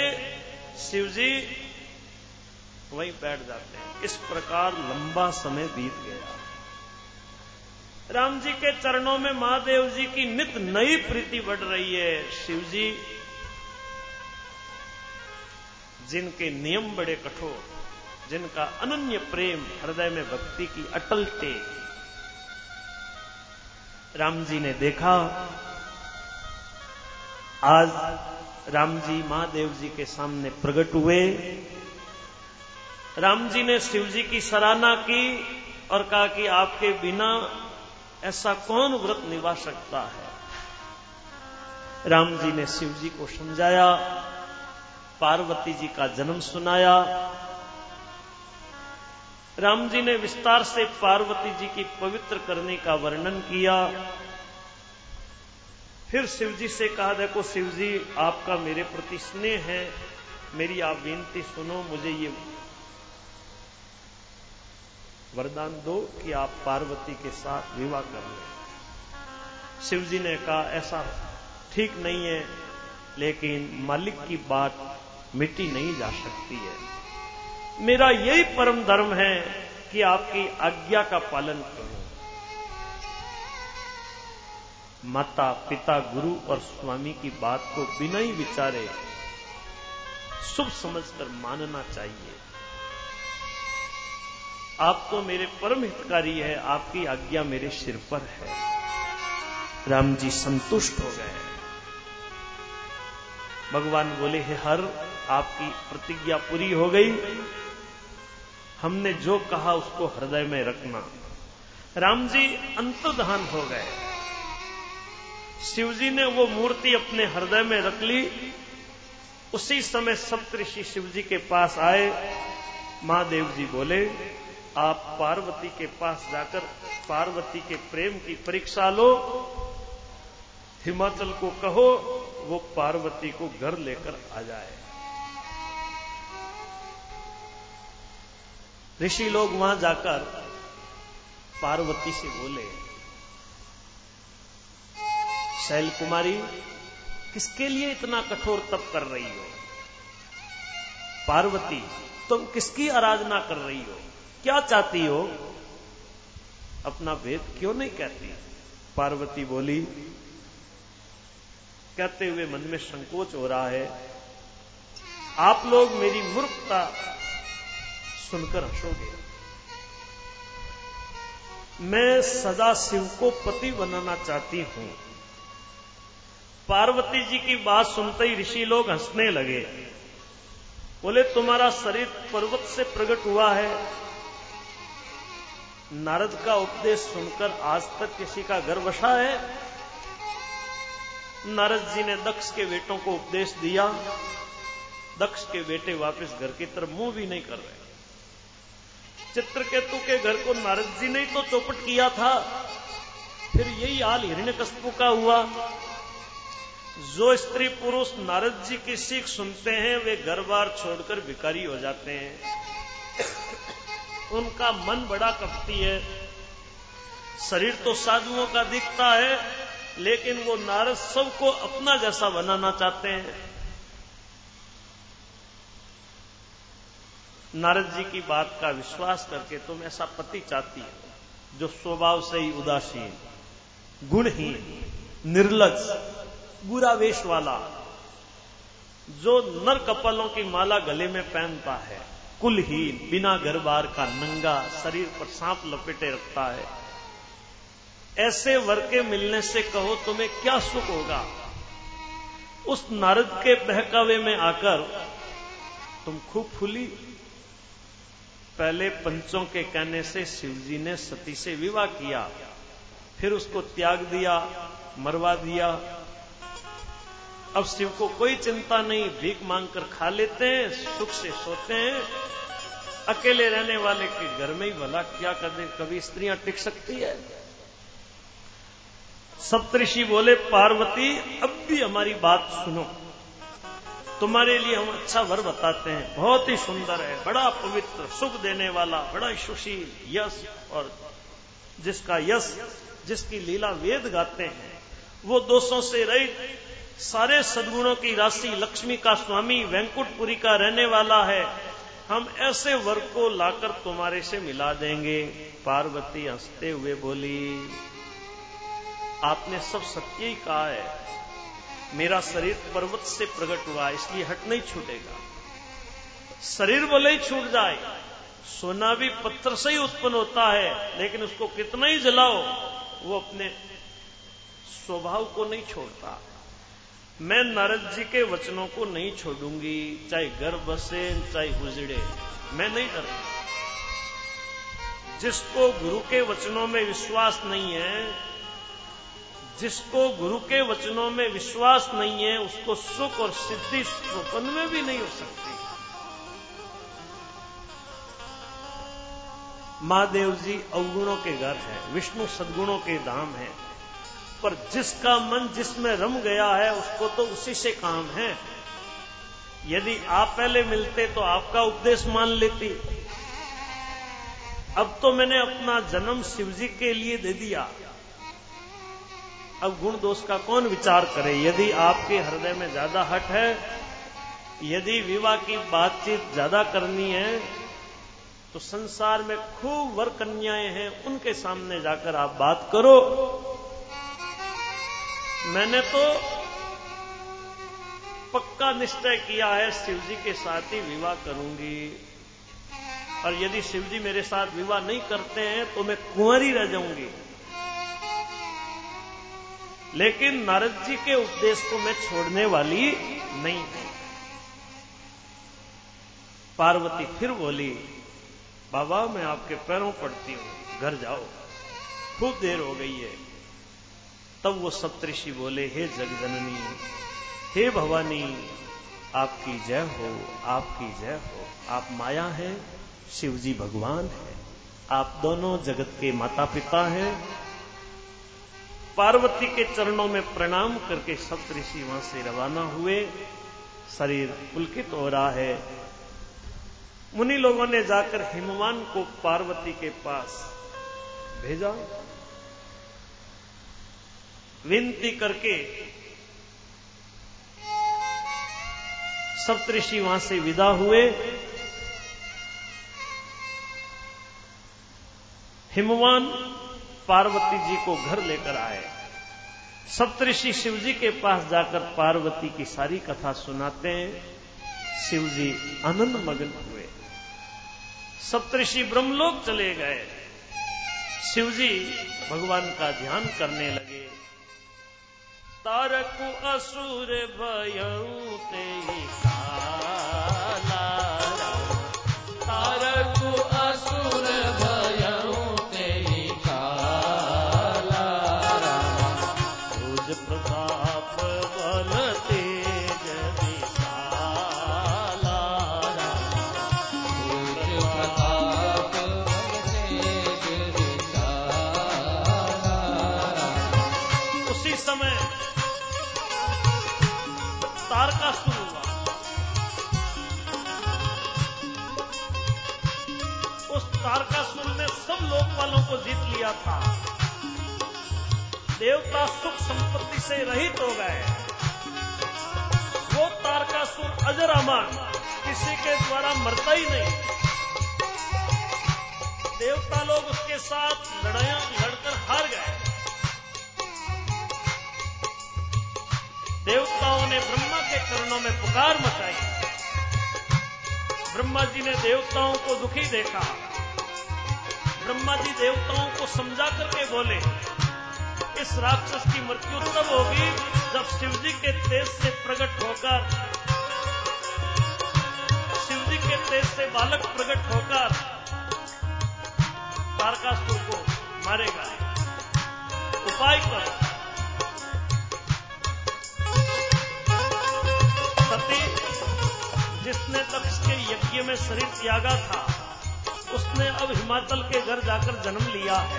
शिव जी वहीं बैठ जाते हैं। इस प्रकार लंबा समय बीत गया। राम जी के चरणों में महादेव जी की नित नई प्रीति बढ़ रही है। शिव जी, जिनके नियम बड़े कठोर, जिनका अनन्य प्रेम हृदय में भक्ति की अटल तेज राम जी ने देखा, आज राम जी महादेव जी के सामने प्रकट हुए। राम जी ने शिव जी की सराहना की और कहा कि आपके बिना ऐसा कौन व्रत निभा सकता है? राम जी ने शिव जी को समझाया, पार्वती जी का जन्म सुनाया। राम जी ने विस्तार से पार्वती जी की पवित्र करने का वर्णन किया। फिर शिव जी से कहा, देखो शिव जी आपका मेरे प्रति स्नेह है। मेरी आप विनती सुनो, मुझे ये वरदान दो कि आप पार्वती के साथ विवाह कर लें। शिव जी ने कहा, ऐसा ठीक नहीं है, लेकिन मालिक की बात मिट्टी नहीं जा सकती है। मेरा यही परम धर्म है कि आपकी आज्ञा का पालन करूँ। माता, पिता, गुरु और स्वामी की बात को बिना ही विचारे शुभ समझकर मानना चाहिए। आप तो मेरे परम हितकारी है, आपकी आज्ञा मेरे सिर पर है। राम जी संतुष्ट हो गए भगवान बोले, हे हर, आपकी प्रतिज्ञा पूरी हो गई। हमने जो कहा उसको हृदय में रखना। राम जी अंतर्धान हो गए। शिवजी ने वो मूर्ति अपने हृदय में रख ली। उसी समय सप्तऋषि शिव जी के पास आए। महादेव जी बोले आप पार्वती के पास जाकर पार्वती के प्रेम की परीक्षा लो, हिमाचल को कहो, वो पार्वती को घर लेकर आ जाए। ऋषि लोग वहाँ जाकर पार्वती से बोले, शैल कुमारी, किसके लिए इतना कठोर तप कर रही हो? पार्वती, तुम किसकी आराधना कर रही हो? क्या चाहती हो? अपना भेद क्यों नहीं कहती? पार्वती बोली, कहते हुए मन में संकोच हो रहा है। आप लोग मेरी मूर्खता सुनकर हंसोगे। मैं सदा शिव को पति बनाना चाहती हूँ। पार्वती जी की बात सुनते ही ऋषि लोग हंसने लगे। बोले, तुम्हारा शरीर पर्वत से प्रकट हुआ है। नारद का उपदेश सुनकर आज तक किसी का घर बसा है। नारद जी ने दक्ष के बेटों को उपदेश दिया। दक्ष के बेटे वापस घर की तरफ़ मुँह भी नहीं कर रहे। चित्रकेतु के घर को नारद जी ने तो चौपट किया था। फिर यही हाल हिरण्यकश्यप का हुआ। जो स्त्री पुरुष नारद जी की सीख सुनते हैं, वे घर बार छोड़कर भिकारी हो जाते हैं। उनका मन बड़ा कपटी है। शरीर तो साधुओं का दिखता है, लेकिन वो नारद सबको अपना जैसा बनाना चाहते हैं। नारद जी की बात का विश्वास करके तुम ऐसा पति चाहती हो, जो स्वभाव से ही उदासीन, गुणहीन, निर्लज बुरा वेश वाला, जो नर कपलों की माला गले में पहनता है। कुलहीन बिना घर बार का नंगा शरीर पर सांप लपेटे रखता है। ऐसे वर के मिलने से कहो तुम्हें क्या सुख होगा? उस नारद के बहकावे में आकर तुम खूब फूली। पहले पंचों के कहने से शिवजी ने सती से विवाह किया, फिर उसको त्याग दिया, मरवा दिया अब शिव को कोई चिंता नहीं, भीख मांगकर खा लेते हैं, सुख से सोते हैं। अकेले रहने वाले के घर में ही भला क्या कर दे कभी स्त्रियाँ टिक सकती है। सप्तऋषि बोले, पार्वती, अब भी हमारी बात सुनो। तुम्हारे लिए हम अच्छा वर बताते हैं। बहुत ही सुंदर है, बड़ा पवित्र, सुख देने वाला, बड़ा सुशील, यश और जिसका यश, जिसकी लीला वेद गाते हैं, वो दोषों से रहित सारे सदगुणों की राशि लक्ष्मी का स्वामी वेंकुटपुरी का रहने वाला है। हम ऐसे वर को लाकर तुम्हारे से मिला देंगे। पार्वती हँसते हुए बोली, आपने सब सत्य ही कहा है। मेरा शरीर पर्वत से प्रकट हुआ, इसलिए हट नहीं छूटेगा। शरीर बोले ही छूट जाए, सोना भी पत्थर से ही उत्पन्न होता है, लेकिन उसको कितना ही जलाओ, वो अपने स्वभाव को नहीं छोड़ता। मैं नारद जी के वचनों को नहीं छोड़ूँगी, चाहे घर बसे चाहे उजड़े मैं नहीं डरता जिसको गुरु के वचनों में विश्वास नहीं है, जिसको गुरु के वचनों में विश्वास नहीं है, उसको सुख और सिद्धि स्वपन में भी नहीं हो सकती। महादेव जी अवगुणों के घर है, विष्णु सदगुणों के धाम है। पर जिसका मन जिसमें रम गया है, उसको तो उसी से काम है। यदि आप पहले मिलते तो आपका उपदेश मान लेती। अब तो मैंने अपना जन्म शिवजी के लिए दे दिया। अब गुण दोष का कौन विचार करे? यदि आपके हृदय में ज़्यादा हट है, यदि विवाह की बातचीत ज़्यादा करनी है तो संसार में खूब वर कन्याएँ हैं, उनके सामने जाकर आप बात करो। मैंने तो पक्का निश्चय किया है शिव जी के साथ ही विवाह करूँगी। और यदि शिव जी मेरे साथ विवाह नहीं करते हैं तो मैं कुंवरी रह जाऊँगी। लेकिन नारद जी के उपदेश को मैं छोड़ने वाली नहीं हूँ। पार्वती फिर बोली, बाबा, मैं आपके पैरों पड़ती हूँ। घर जाओ। खूब देर हो गई है। तब वो सप्तऋषि बोले, हे जगजननी, हे भवानी, आपकी जय हो, आपकी जय हो। आप माया हैं, शिवजी भगवान है। आप दोनों जगत के माता पिता हैं। पार्वती के चरणों में प्रणाम करके सप्तऋषि वहाँ से रवाना हुए। शरीर पुलकित हो रहा है। मुनि लोगों ने जाकर हिमवान को पार्वती के पास भेजा। विनती करके सप्तऋषि वहाँ से विदा हुए। हिमवान पार्वती जी को घर लेकर आए। सप्तऋषि शिवजी के पास जाकर पार्वती की सारी कथा सुनाते हैं। शिवजी आनंद मगन हुए। सप्तऋषि ब्रह्मलोक चले गए। शिवजी भगवान का ध्यान करने लगे। तारकु असुर भयऊ ते काला लोकपालों को जीत लिया था। देवता सुख संपत्ति से रहित हो गए। वो तारकासुर अजर अमर किसी के द्वारा मरता ही नहीं। देवता लोग उसके साथ लड़ाया लड़कर हार गए। देवताओं ने ब्रह्मा के चरणों में पुकार मचाई। ब्रह्मा जी ने देवताओं को दुखी देखा। ब्रह्मा जी देवताओं को समझा करके बोले, इस राक्षस की मृत्यु तब होगी जब शिवजी के तेज से प्रकट होकर, शिवजी के तेज से बालक प्रकट होकर तारकासुर को मारेगा। उपाय करो। सती जिसने दक्ष के यज्ञ में शरीर त्यागा था उसने अब हिमाचल के घर जाकर जन्म लिया है।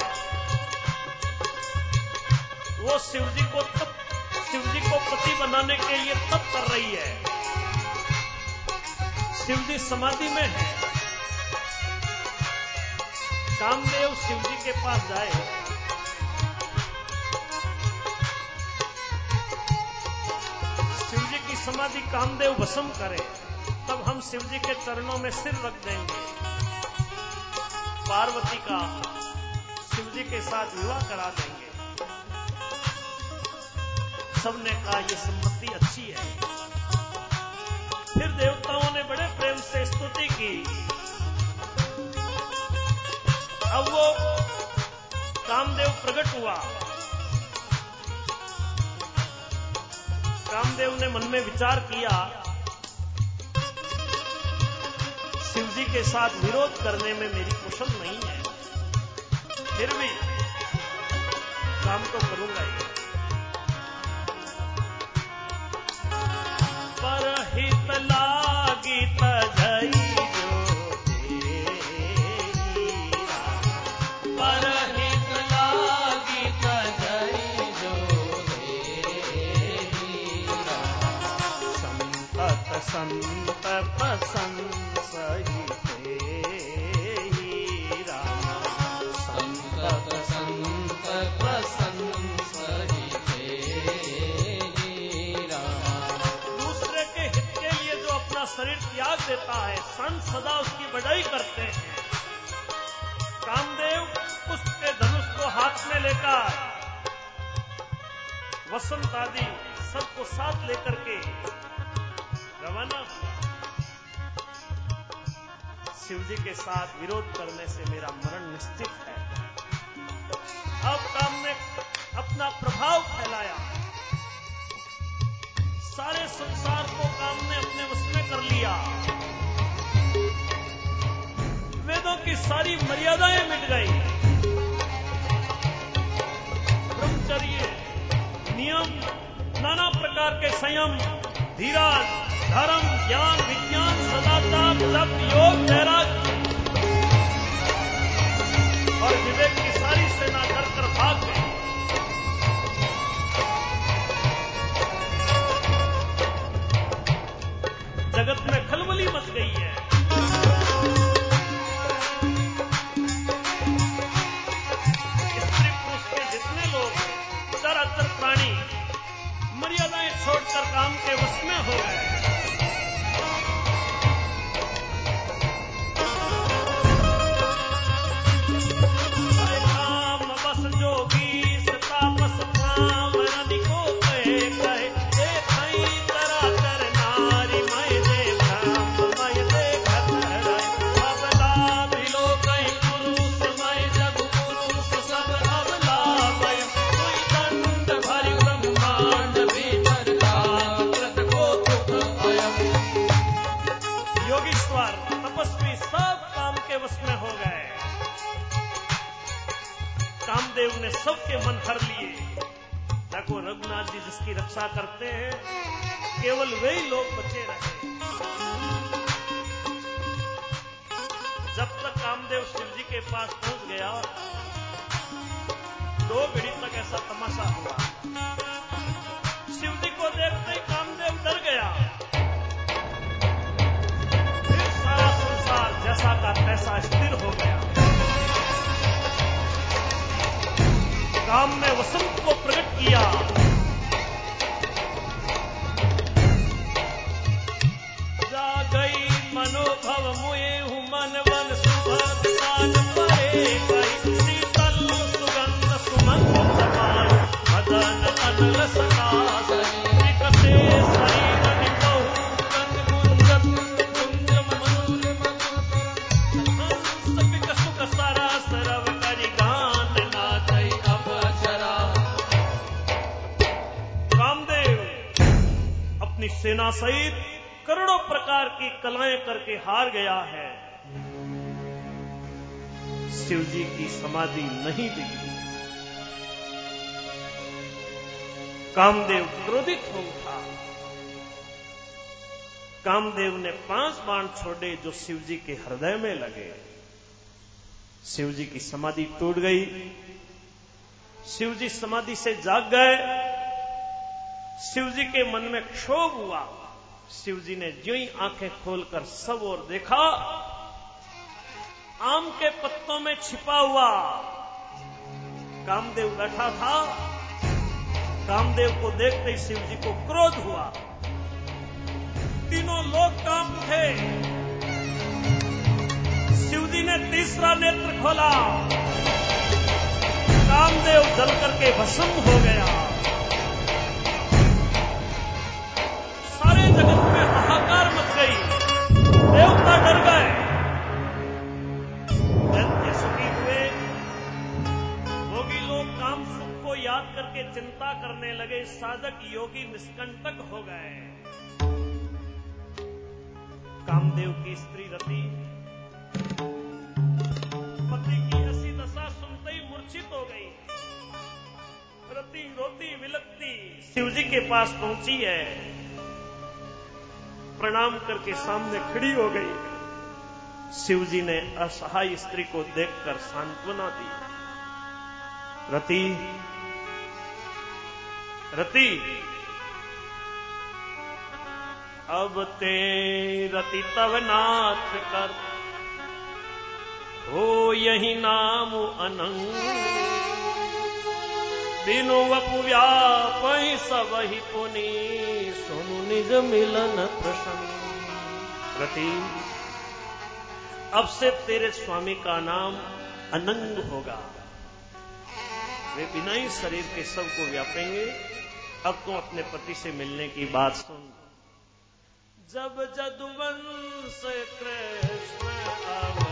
वो शिवजी को तप, शिवजी को पति बनाने के लिए तप कर रही है। शिवजी समाधि में है। कामदेव शिवजी के पास जाए। शिवजी की समाधि कामदेव भस्म करे, तब हम शिवजी के चरणों में सिर रख देंगे। पार्वती का शिवजी के साथ विवाह करा देंगे। सबने कहा यह सम्मति अच्छी है। फिर देवताओं ने बड़े प्रेम से स्तुति की। अब वो कामदेव प्रकट हुआ। कामदेव ने मन में विचार किया शिव जी के साथ विरोध करने में मेरी कुशल नहीं है। फिर भी काम तो करूँगा ही। पर हित लागी। संत प्रसंस शरीर त्याग देता है, संत सदा उसकी बढ़ाई करते हैं। कामदेव पुष्प के धनुष को हाथ में लेकर, वसंत आदि सबको साथ लेकर के रवाना हुआ शिव जी के साथ विरोध करने से मेरा मरण निश्चित है। अब काम ने अपना प्रभाव फैलाया। सारे संसार को काम ने अपने वश में कर लिया। वेदों की सारी मर्यादाएँ मिट गई। ब्रह्मचर्य, नियम, नाना प्रकार के संयम धीरज, धर्म, ज्ञान, विज्ञान, सदाचार, सब योग, नैराज। और विवेक की सारी सेना कर कर भाग गई। काम के वश में हो गए। शिव जी की समाधि नहीं दिखी। कामदेव क्रोधित हो उठा। कामदेव ने पाँच बाण छोड़े जो शिव जी के हृदय में लगे। शिव जी की समाधि टूट गई। शिव जी समाधि से जाग गए। शिव जी के मन में क्षोभ हुआ। शिव जी ने जो ही आँखें खोलकर सब और देखा आम के पत्तों में छिपा हुआ। कामदेव बैठा था। कामदेव को देखते ही शिव जी को क्रोध हुआ। तीनों लोग काम उठे। शिव जी ने तीसरा नेत्र खोला। कामदेव जल करके भस्म हो गया। सारे जगत में हाहाकार मच गई। देवता डर गए। याद करके चिंता करने लगे साधक योगी निष्कंटक हो गए। कामदेव की स्त्री रति। पति की ऐसी दशा सुनते ही मूर्छित हो गई। रति रोती विलकती शिवजी के पास पहुँची है। प्रणाम करके सामने खड़ी हो गई। शिवजी ने असहाय स्त्री को देखकर सांत्वना दी। रति रति। अब ते रति तव नाथ कर। हो यही नाम अनंग। बिनु वपु व्याप सब ही पुनि। सुनु निज मिलन प्रसन्न। रति, अब से तेरे स्वामी का नाम अनंग होगा। वे बिना ही शरीर के सबको व्यापेंगे, अब तुम अपने पति से मिलने की बात सुन। जब जदुवंश कृष्ण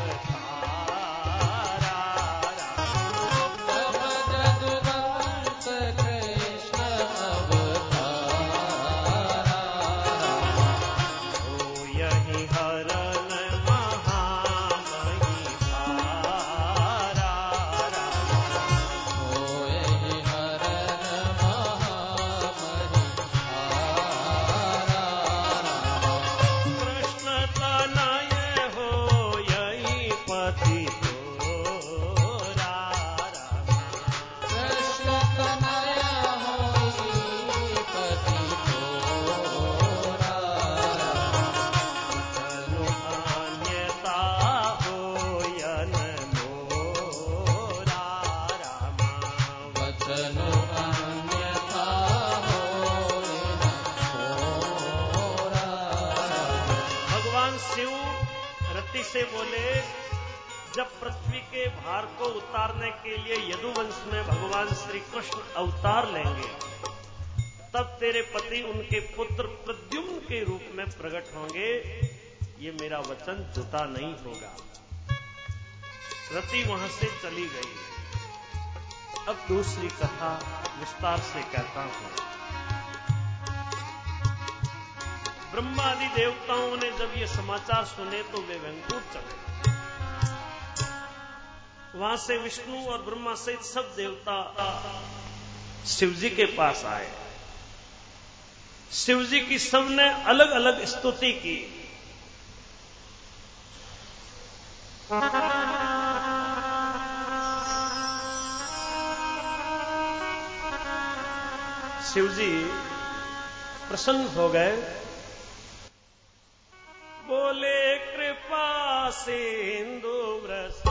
अवतार लेंगे, तब तेरे पति उनके पुत्र प्रद्युम्न के रूप में प्रकट होंगे। ये मेरा वचन जुटा नहीं होगा। रति वहाँ से चली गई। अब दूसरी कथा विस्तार से कहता हूँ। ब्रह्मादि देवताओं ने जब ये समाचार सुने तो वे वेंकूर चले वहाँ से विष्णु और ब्रह्मा सहित सब देवता शिवजी के पास आए। शिवजी की सबने अलग अलग स्तुति की। शिवजी प्रसन्न हो गए। सिंधु व्रस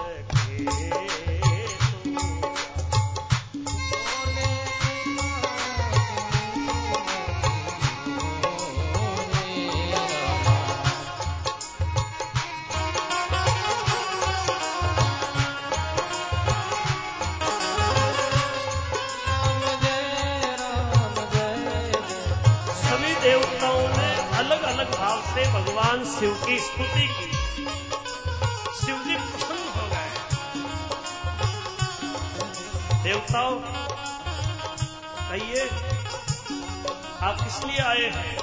के भगवान शिव की स्तुति की। देवताओं कहिए, आप किस लिए आए हैं?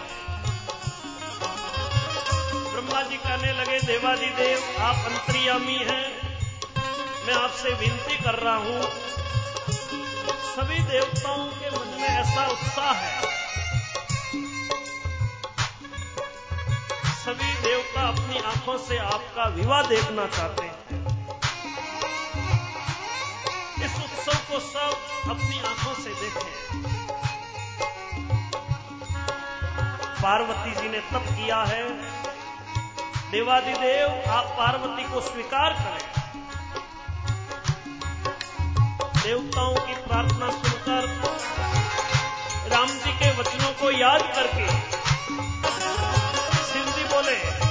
ब्रह्मा जी कहने लगे देवादि देव आप अंतर्यामी हैं। मैं आपसे विनती कर रहा हूँ, सभी देवताओं के मन में ऐसा उत्साह है। सभी देवता अपनी आँखों से आपका विवाह देखना चाहते हैं। को सब अपनी आँखों से देखें। पार्वती जी ने तप किया है। देवादिदेव, आप पार्वती को स्वीकार करें। देवताओं की प्रार्थना सुनकर, राम जी के वचनों को याद करके बोले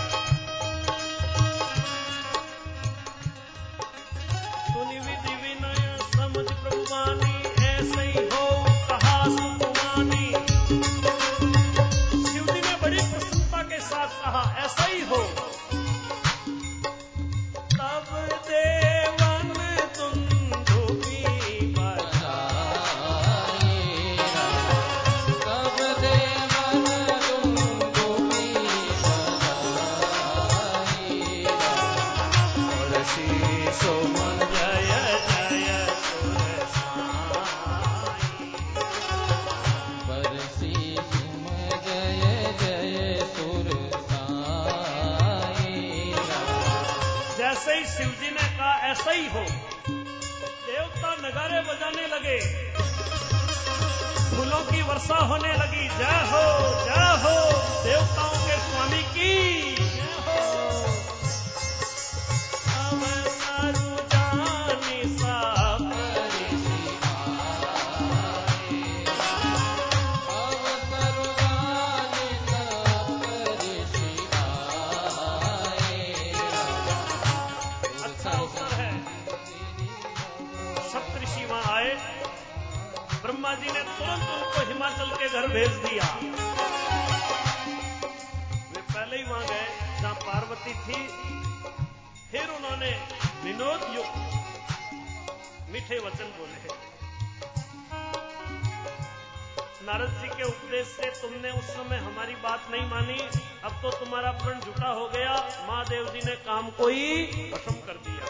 काम को ही खत्म कर दिया।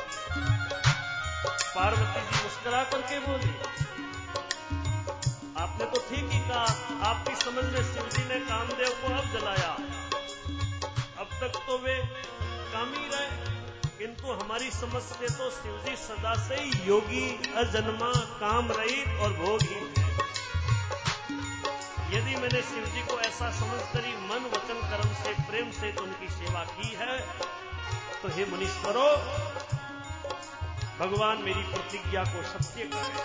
पार्वती जी मुस्कुरा करके बोली, आपने तो ठीक ही कहा, आपकी समझ में शिव जी ने कामदेव को अब जलाया। अब तक तो वे काम ही रहे, किंतु हमारी समझ से तो शिव जी सदा से ही योगी, अजन्मा, काम रहित और भोगी थे यदि मैंने शिव जी को ऐसा समझकर ही मन, वचन, कर्म से, प्रेम से तो उनकी सेवा की है तो हे मुनीश्वरो, भगवान मेरी प्रतिज्ञा को सत्य करें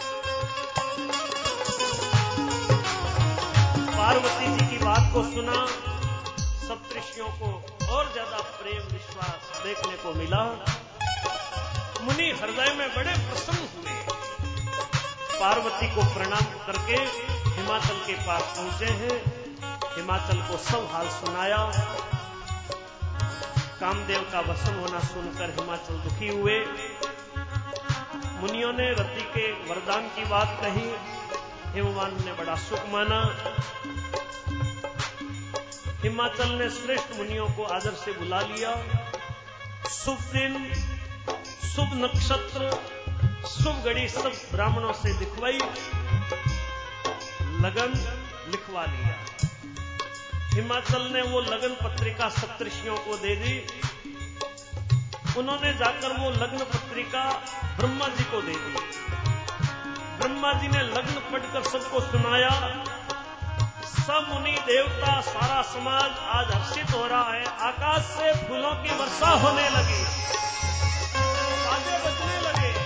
पार्वती जी की बात को सुना, सप्तऋषियों को और ज़्यादा प्रेम, विश्वास देखने को मिला। मुनि हृदय में बड़े प्रसन्न हुए। पार्वती को प्रणाम करके हिमाचल के पास पहुँचे हैं। हिमाचल को सब हाल सुनाया। कामदेव का वसन होना सुनकर हिमाचल दुखी हुए। मुनियों ने रति के वरदान की बात कही, हिमवान ने बड़ा सुख माना। हिमाचल ने श्रेष्ठ मुनियों को आदर से बुला लिया। शुभ दिन, शुभ नक्षत्र, शुभ घड़ी सब ब्राह्मणों से दिखवाई, लगन लिखवा लिया। हिमाचल ने वो लगन पत्रिका सप्तऋषियों को दे दी। उन्होंने जाकर वो लग्न पत्रिका ब्रह्मा जी को दे दी। ब्रह्मा जी ने लग्न पढ़कर सबको सुनाया। सब मुनि देवता, सारा समाज आज हर्षित हो रहा है। आकाश से फूलों की वर्षा होने लगी। बाजे बजने लगे।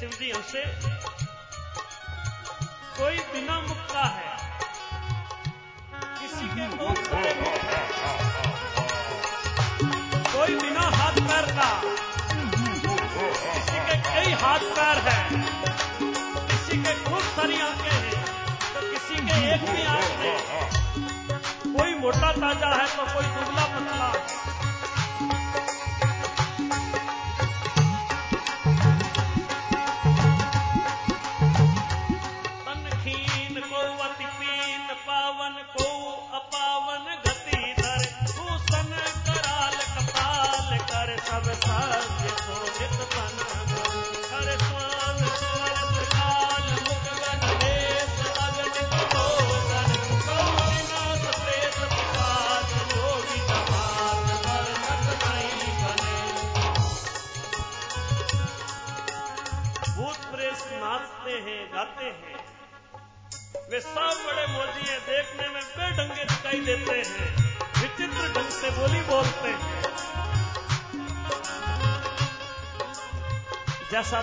se um dia eu ser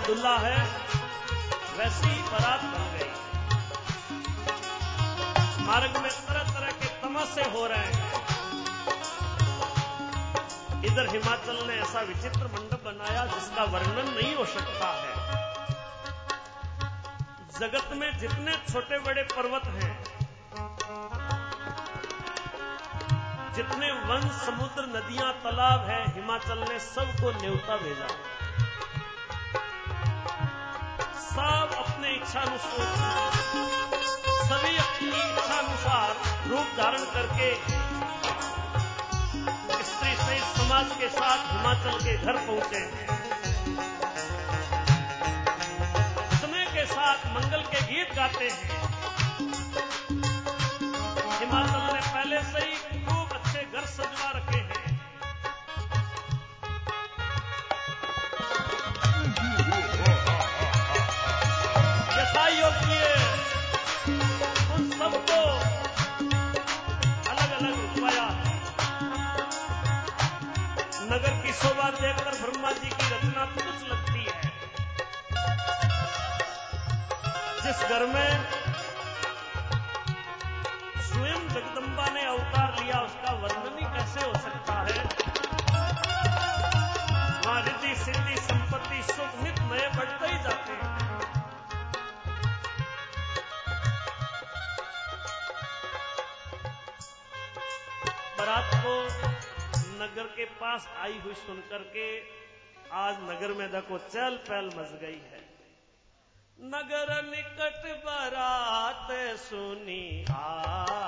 Abdullah है, वैसे ही बरात बन गई। मार्ग में तरह तरह के तमाशे हो रहे हैं। इधर हिमाचल ने ऐसा विचित्र मंडप बनाया जिसका वर्णन नहीं हो सकता है। जगत में जितने छोटे बड़े पर्वत हैं, जितने वन समुद्र नदियाँ तालाब है, हिमाचल ने सबको न्योता भेजा। है इच्छा अनुसार सभी अपनी इच्छा अनुसार रूप धारण करके, स्त्री सहित समाज के साथ हिमाचल के घर पहुँचे। समय के साथ मंगल के गीत गाते हैं। नगर में देखो चल पहल मच गई है। नगर निकट बरात सुनी आ।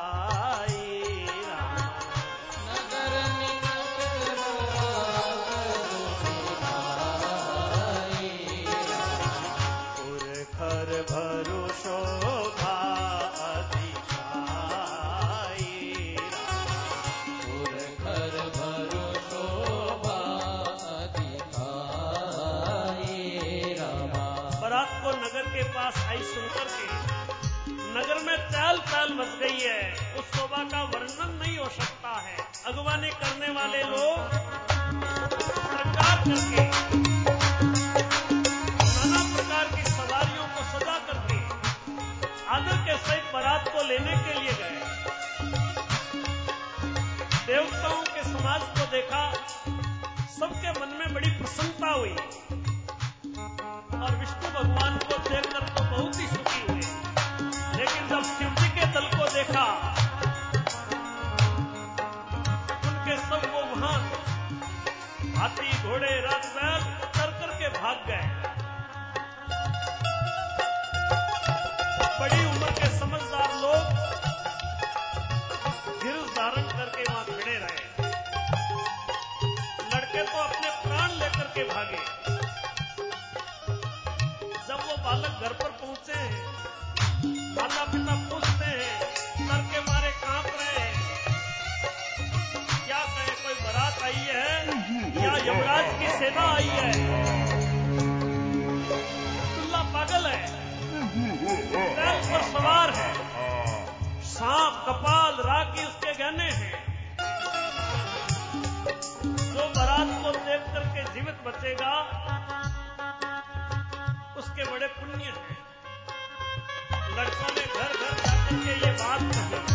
गई है। उस शोभा का वर्णन नहीं हो सकता है। अगवाने करने वाले लोग प्रचार करके, नाना प्रकार की सवारियों को सजा करके, आदर के सहित बरात को लेने के लिए गए। देवताओं के समाज को देखा, सबके मन में बड़ी प्रसन्नता हुई। भाग गए बड़ी उम्र के समझदार लोग गिरज धारण करके वहाँ खड़े रहे लड़के तो अपने प्राण लेकर के भागे। जब वो बालक घर पर पहुँचे माता पिता पूछते हैं डर के मारे काँप रहे हैं। क्या कहे, कोई बारात आई है? या यमराज की सेना आई है? पागल है। बैल पर सवार है। सांप, कपाल, राखी उसके गहने हैं। जो बारात को देख करके जीवित बचेगा, उसके बड़े पुण्य हैं। लड़कों ने घर घर जाकर के ये बात कही।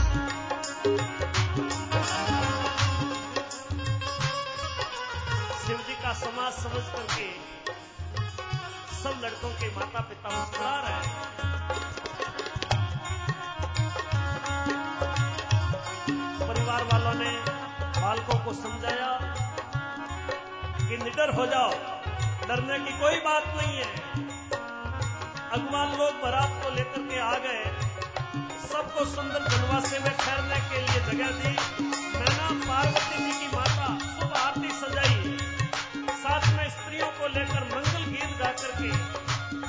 शिव जी का समाज समझ करके सब लड़कों के माता पिता मुस्कुरा रहे हैं। परिवार वालों ने बालकों को समझाया कि निडर हो जाओ, डरने की कोई बात नहीं है। अगवान लोग बारात को लेकर के आ गए। सबको सुंदर जनवासे में ठहरने के लिए जगह दी। मैना पार्वती जी की माता शुभ आरती सजाई। साथ में स्त्रियों को लेकर करके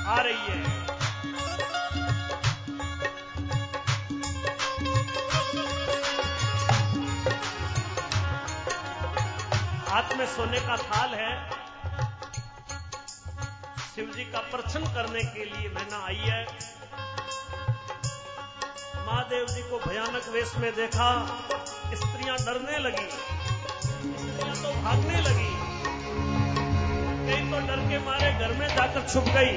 आ रही है। हाथ में सोने का थाल है। शिव जी का प्रछन करने के लिए मैना आई है। महादेव जी को भयानक वेश में देखा, स्त्रियाँ डरने लगी तो भागने लगी कई तो डर के मारे घर में जाकर छुप गई।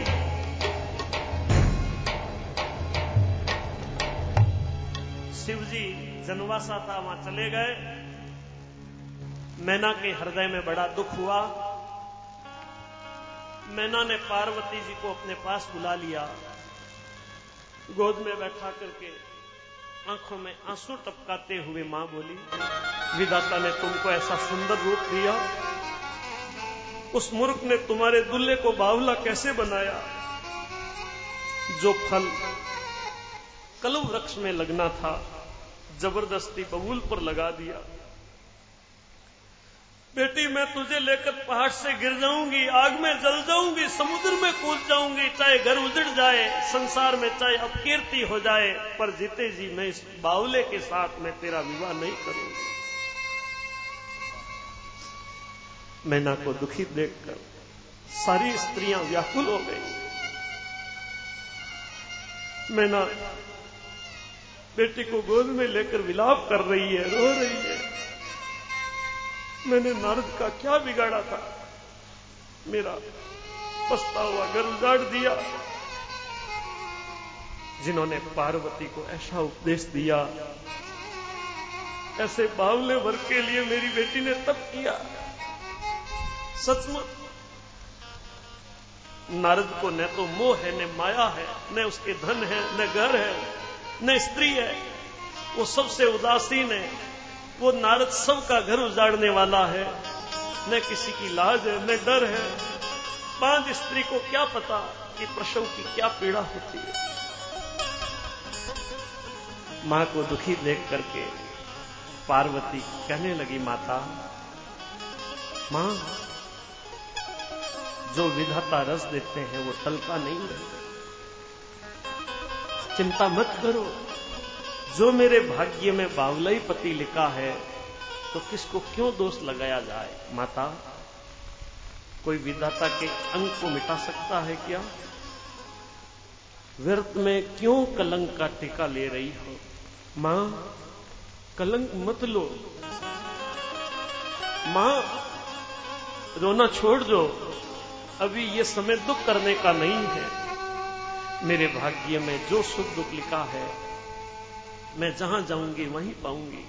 शिव जी जनवासा था, वहाँ चले गए। मैना के हृदय में बड़ा दुख हुआ। मैना ने पार्वती जी को अपने पास बुला लिया। गोद में बैठा करके आँखों में आँसू टपकाते हुए माँ बोली विदाता ने तुमको ऐसा सुंदर रूप दिया उस मूर्ख ने तुम्हारे दुल्हे को बावला कैसे बनाया? जो फल कलु वृक्ष में लगना था, ज़बरदस्ती बबूल पर लगा दिया। बेटी, मैं तुझे लेकर पहाड़ से गिर जाऊँगी, आग में जल जाऊँगी, समुद्र में कूद जाऊँगी, चाहे घर उजड़ जाए, संसार में चाहे अपकीर्ति हो जाए, पर जीते जी मैं इस बावले के साथ मैं तेरा विवाह नहीं करूँगी। मैना को दुखी देखकर सारी स्त्रियाँ व्याकुल हो गई। मैना बेटी को गोद में लेकर विलाप कर रही है, रो रही है। मैंने नारद का क्या बिगाड़ा था? मेरा पछता हुआ घर उजाड़ दिया। जिन्होंने पार्वती को ऐसा उपदेश दिया, ऐसे बावले वर्ग के लिए मेरी बेटी ने तप किया। सचमुच नारद को न तो मोह है, न माया है, न उसके धन है, न घर है, न स्त्री है। वो सबसे उदासीन है। वो नारद सबका घर उजाड़ने वाला है। न किसी की लाज है, न डर है। पाँच स्त्री को क्या पता कि प्रसव की क्या पीड़ा होती है। माँ को दुखी देख करके पार्वती कहने लगी, माता, माँ जो विधाता रस देते हैं, वो टलका नहीं रहता चिंता मत करो। जो मेरे भाग्य में बावलई पति लिखा है तो किसको क्यों दोष लगाया जाए? माता, कोई विधाता के अंग को मिटा सकता है क्या? व्यर्थ में क्यों कलंक का टीका ले रही हो? माँ, कलंक मत लो। माँ, रोना छोड़ दो। अभी ये समय दुख करने का नहीं है। मेरे भाग्य में जो सुख दुख लिखा है, मैं जहाँ जाऊँगी वहीं पाऊँगी।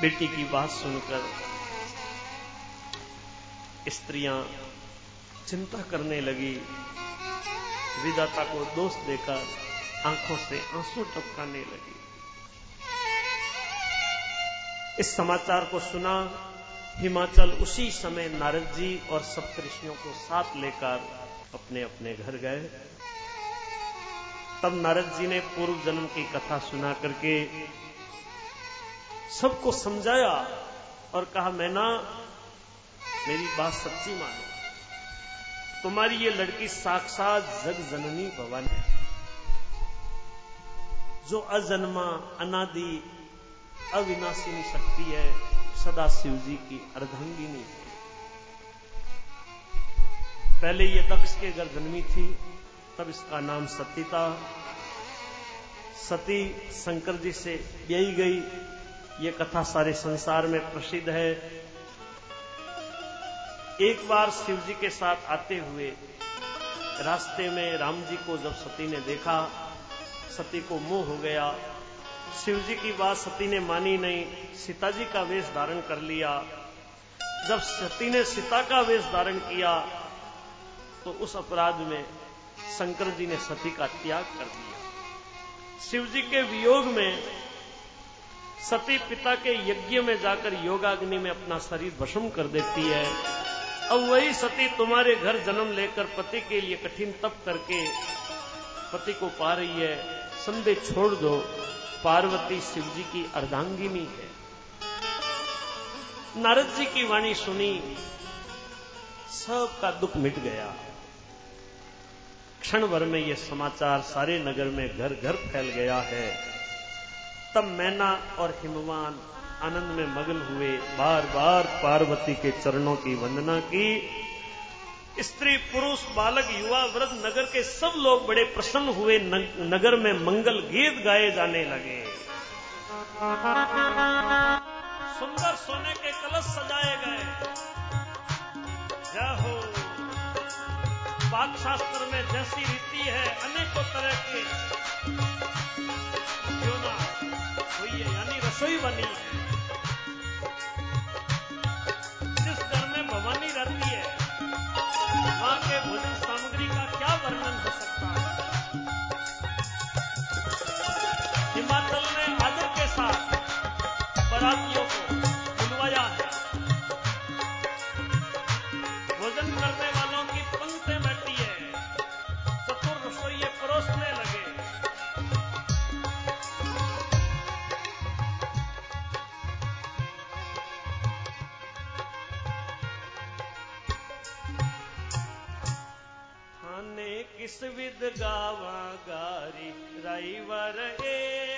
बेटी की बात सुनकर स्त्रियाँ चिंता करने लगी। विदाता को दोष देकर आँखों से आँसू टपकाने लगी। इस समाचार को सुना हिमाचल उसी समय नारद जी और सप्तऋषियों को साथ लेकर अपने अपने घर गए। तब नारद जी ने पूर्व जन्म की कथा सुना करके सबको समझाया और कहा मैं ना मेरी बात सच्ची मानो। तुम्हारी ये लड़की साक्षात जग जननी भवन है। जो अजन्मा, अनादि, अविनाशिनी शक्ति है सदा शिव जी की अर्धांगिनी। है पहले ये दक्ष के घर जन्मी थी, तब इसका नाम सती था। सती शंकर जी से यही गई। ये कथा सारे संसार में प्रसिद्ध है। एक बार शिव जी के साथ आते हुए रास्ते में राम जी को जब सती ने देखा, सती को मोह हो गया। शिव जी की बात सती ने मानी नहीं सीता जी का वेश धारण कर लिया। जब सती ने सीता का वेश धारण किया तो उस अपराध में शंकर जी ने सती का त्याग कर दिया। शिव जी के वियोग में सती पिता के यज्ञ में जाकर योगाग्नि में अपना शरीर भस्म कर देती है। अब वही सती तुम्हारे घर जन्म लेकर पति के लिए कठिन तप करके पति को पा रही है। संदेह छोड़ दो, पार्वती शिव जी की अर्धांगिनी है। नारद जी की वाणी सुनी, सबका दुख मिट गया। क्षण भर में यह समाचार सारे नगर में घर घर फैल गया है। तब मैना और हिमवान आनंद में मगन हुए बार बार पार्वती के चरणों की वंदना की। स्त्री, पुरुष, बालक, युवा, वृद्ध, नगर के सब लोग बड़े प्रसन्न हुए नगर में मंगल गीत गाए जाने लगे। सुंदर सोने के कलश सजाए गए। जय हो। पाक शास्त्र में जैसी रीति है, अनेकों तरह के। क्यों ना? हुई है यानी रसोई बनी है। किस विद गावा गारी राइवर एक लाजी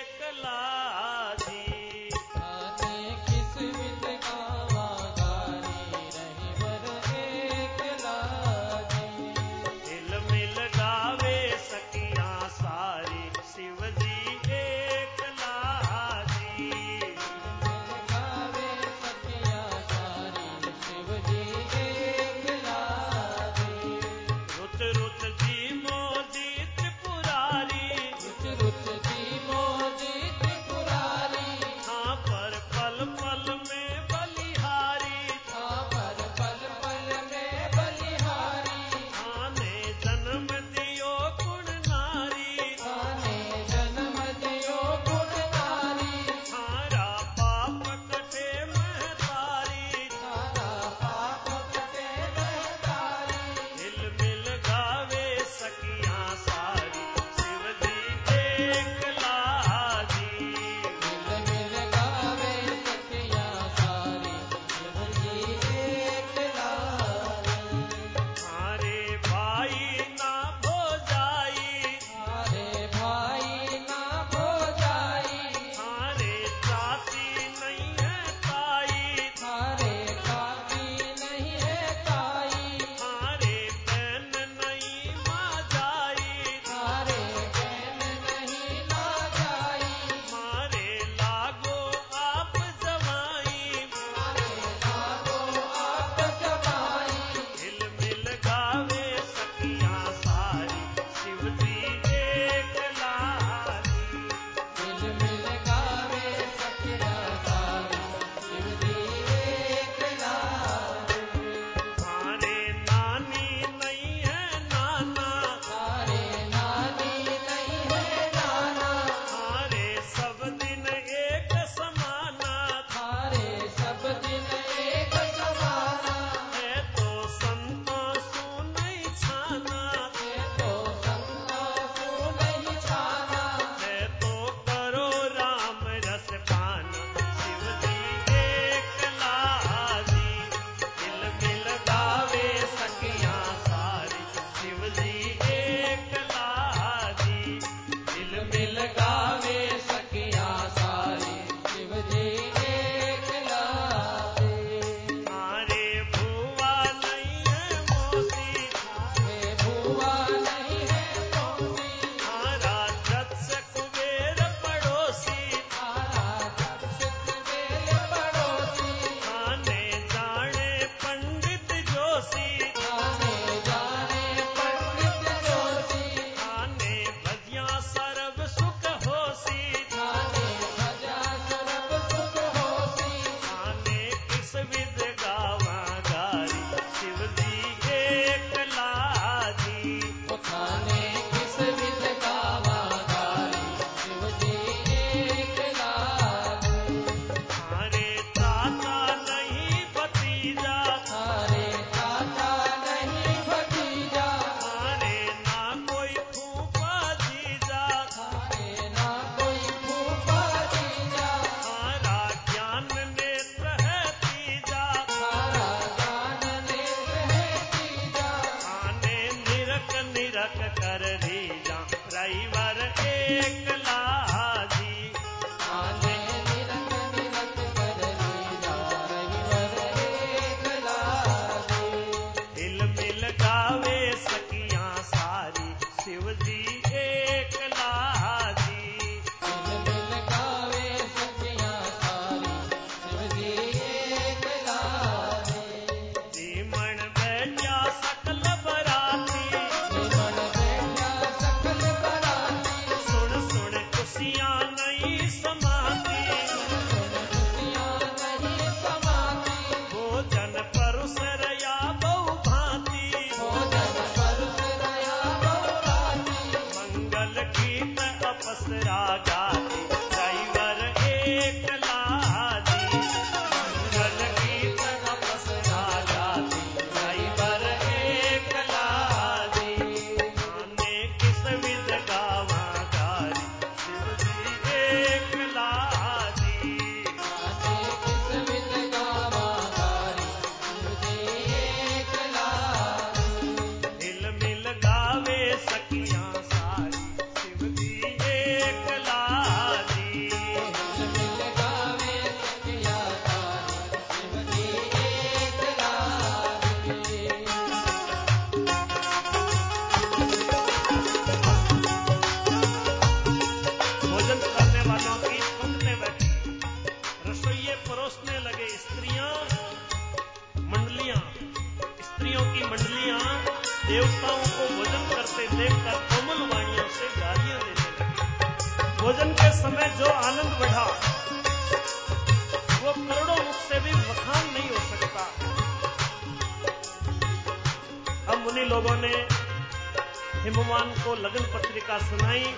सुनाई।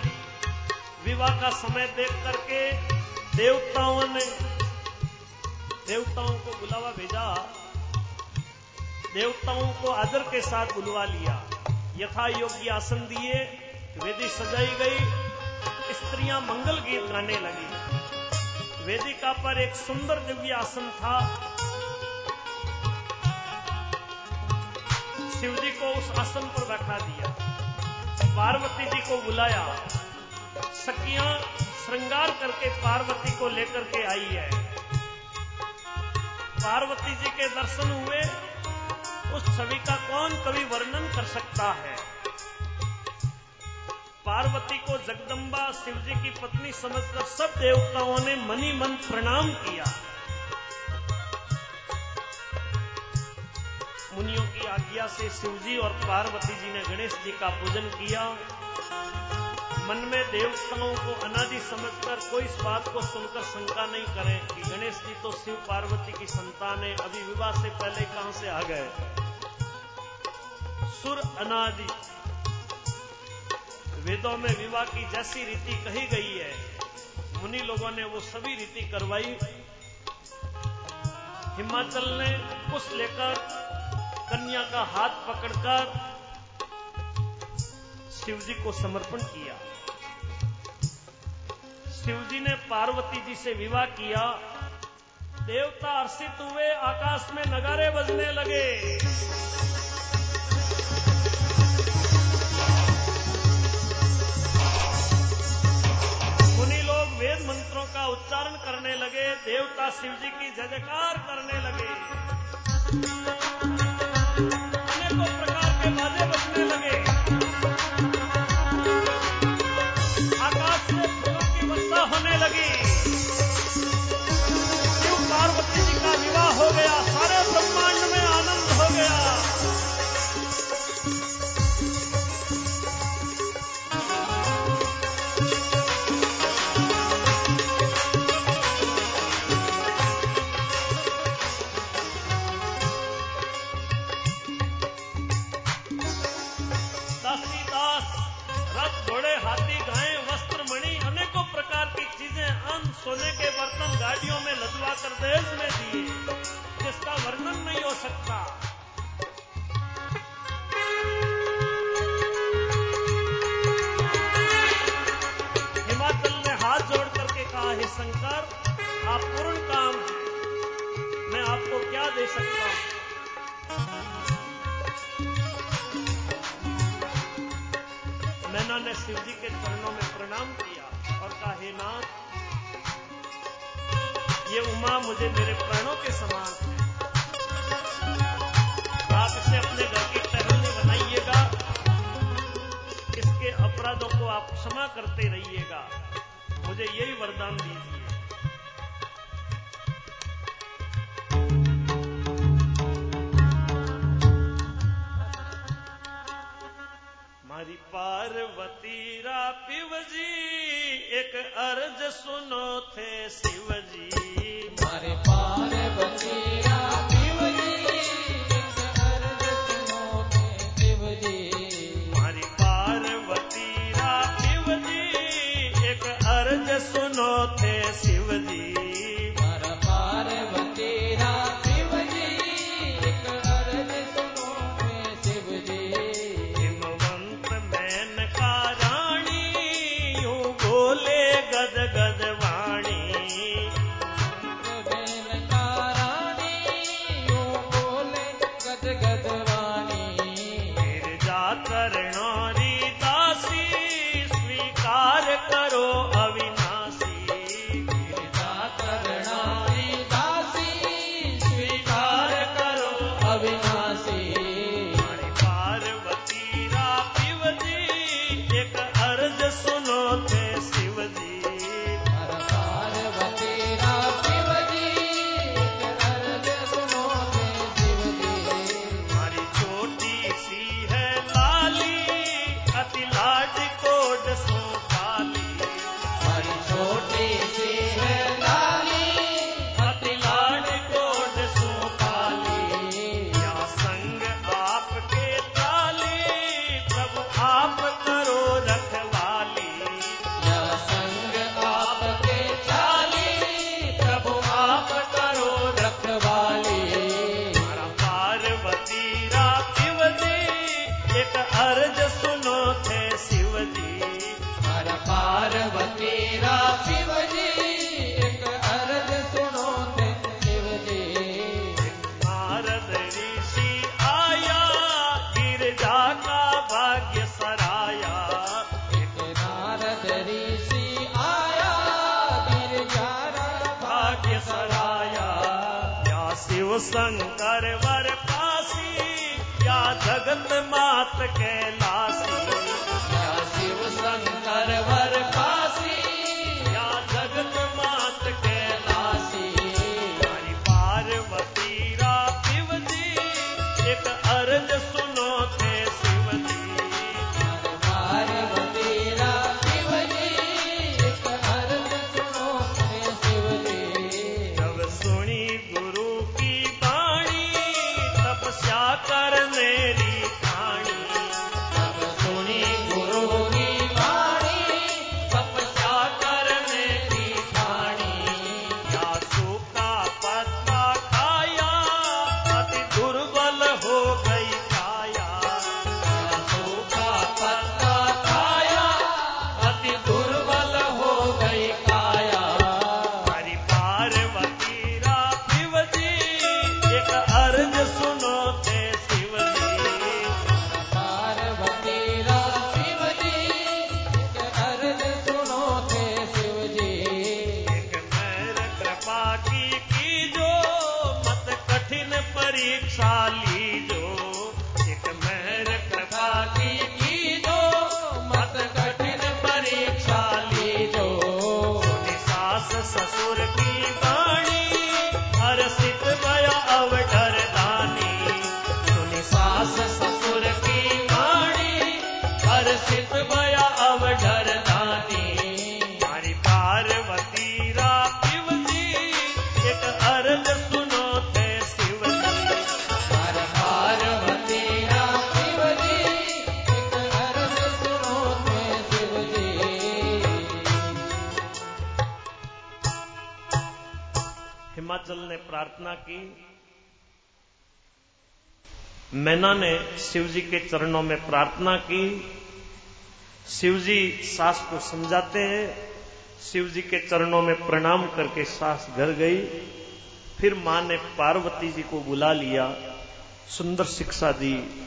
विवाह का समय देख करके देवताओं ने देवताओं को बुलावा भेजा। देवताओं को आदर के साथ बुलवा लिया। यथा योग्य आसन दिए। वेदी सजाई गई। स्त्रियाँ मंगल गीत गाने लगी। वेदिका पर एक सुंदर दिव्य आसन था। शिव जी को उस आसन पर बैठा दिया। पार्वती जी को बुलाया। सखियाँ श्रृंगार करके पार्वती को लेकर के आई है। पार्वती जी के दर्शन हुए। उस छवि का कौन कवि वर्णन कर सकता है? पार्वती को जगदम्बा शिव जी की पत्नी समझकर सब देवताओं ने मनी मन प्रणाम किया। आज्ञा से शिव जी और पार्वती जी ने गणेश जी का पूजन किया। मन में देवताओं को अनादि समझकर कोई इस बात को सुनकर शंका नहीं करें कि गणेश जी तो शिव पार्वती की संतान है। अभी विवाह से पहले कहाँ से आ गए? सुर अनादि। वेदों में विवाह की जैसी रीति कही गई है। मुनि लोगों ने वो सभी रीति करवाई। हिमाचल ने कुछ लेकर कन्या का हाथ पकड़कर शिव जी को समर्पण किया। शिव जी ने पार्वती जी से विवाह किया। देवता हर्षित हुए, आकाश में नगारे बजने लगे। मुनि लोग वेद मंत्रों का उच्चारण करने लगे, देवता शिव जी की जय जयकार करने लगे। विवाह pequena. शिव जी के चरणों में प्रार्थना की। शिव जी सास को समझाते हैं। शिव जी के चरणों में प्रणाम करके सास घर गई। फिर माँ ने पार्वती जी को बुला लिया। सुंदर शिक्षा दी।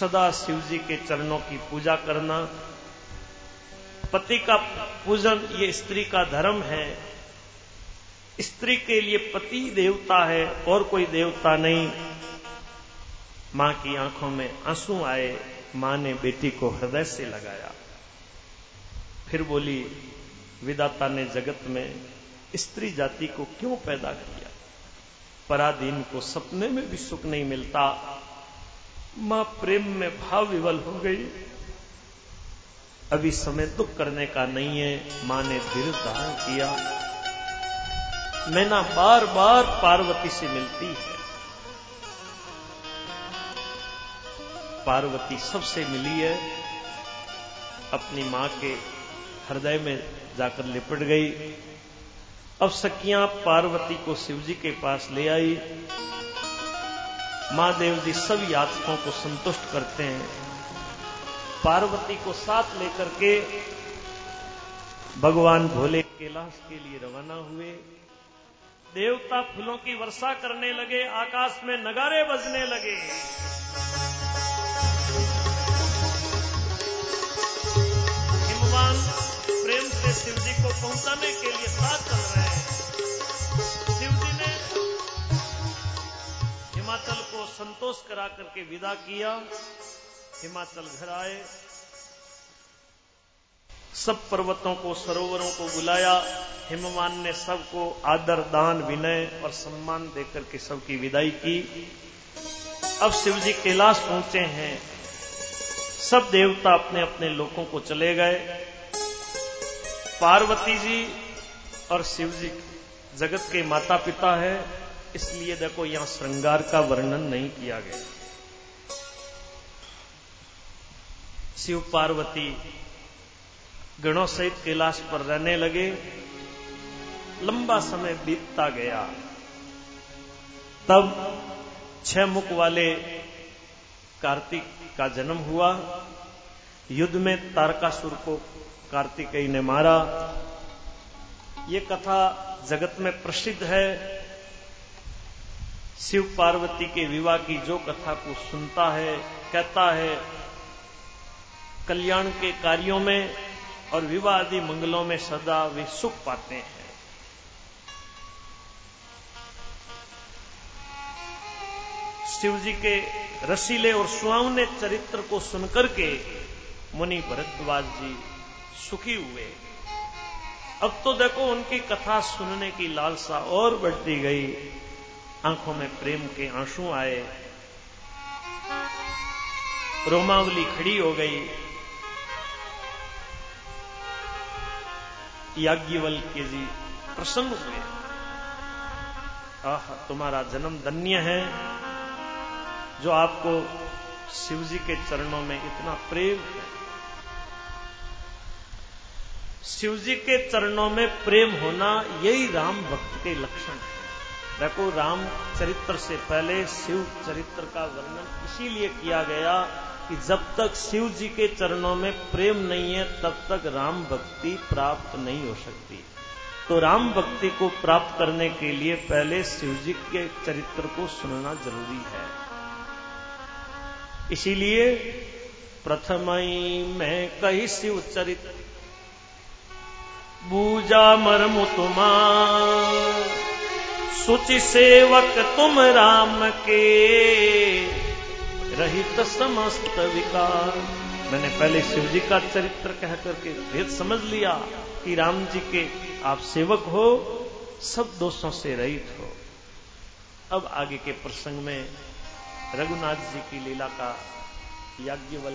सदा शिव जी के चरणों की पूजा करना। पति का पूजन, ये स्त्री का धर्म है। स्त्री के लिए पति देवता है और कोई देवता नहीं। माँ की आँखों में आँसू आए, माँ ने बेटी को हृदय से लगाया। फिर बोली विदाता ने जगत में स्त्री जाति को क्यों पैदा किया? पराधीन को सपने में भी सुख नहीं मिलता। माँ प्रेम में भाव विवल हो गई। अभी समय दुख करने का नहीं है। माँ ने धीर धारण किया। मैना बार बार पार्वती से मिलती है। पार्वती सबसे मिली है, अपनी माँ के हृदय में जाकर लिपट गई। अब सखियाँ पार्वती को शिवजी के पास ले आई। महादेव जी सब याचकों को संतुष्ट करते हैं। पार्वती को साथ लेकर के भगवान भोले कैलाश के लिए रवाना हुए। देवता फूलों की वर्षा करने लगे, आकाश में नगारे बजने लगे। को पहुँचाने के लिए साथ चल रहे हैं। शिव जी ने हिमाचल को संतोष करा करके विदा किया। हिमाचल घर आए। सब पर्वतों को, सरोवरों को बुलाया। हिमवान ने सबको आदर, दान, विनय और सम्मान देकर के सबकी विदाई की। अब शिव जी कैलाश पहुँचे हैं। सब देवता अपने अपने लोगों को चले गए। पार्वती जी और शिव जी जगत के माता पिता है, इसलिए देखो यहाँ श्रृंगार का वर्णन नहीं किया गया। शिव पार्वती गणों सहित कैलाश पर रहने लगे। लंबा समय बीतता गया। तब छह मुख वाले कार्तिक का जन्म हुआ। युद्ध में तारकासुर को कार्तिकेय ने मारा। ये कथा जगत में प्रसिद्ध है। शिव पार्वती के विवाह की जो कथा को सुनता है, कहता है, कल्याण के कार्यों में और विवाह आदि मंगलों में सदा वे सुख पाते हैं। शिव जी के रसीले और सुहावने चरित्र को सुनकर के मुनि भरद्वाज जी सुखी हुए। अब तो देखो उनकी कथा सुनने की लालसा और बढ़ती गई। आँखों में प्रेम के आँसू आए। रोमावली खड़ी हो गई। याज्ञवल के जी प्रसन्न हुए। आह, तुम्हारा जन्म धन्य है, जो आपको शिव जी के चरणों में इतना प्रेम है। शिव जी के चरणों में प्रेम होना यही राम भक्त के लक्षण है। देखो, राम चरित्र से पहले शिव चरित्र का वर्णन इसीलिए किया गया कि जब तक शिव जी के चरणों में प्रेम नहीं है, तब तक राम भक्ति प्राप्त नहीं हो सकती। तो राम भक्ति को प्राप्त करने के लिए पहले शिव जी के चरित्र को सुनना ज़रूरी है। इसीलिए प्रथम मैं कही शिव चरित बूजा मरमु तुमा सुचि सेवक तुम राम के। रहित समस्त विकार। मैंने पहले शिव जी का चरित्र कह करके भेद समझ लिया कि राम जी के आप सेवक हो, सब दोषों से रहित हो। अब आगे के प्रसंग में रघुनाथ जी की लीला का याज्ञवल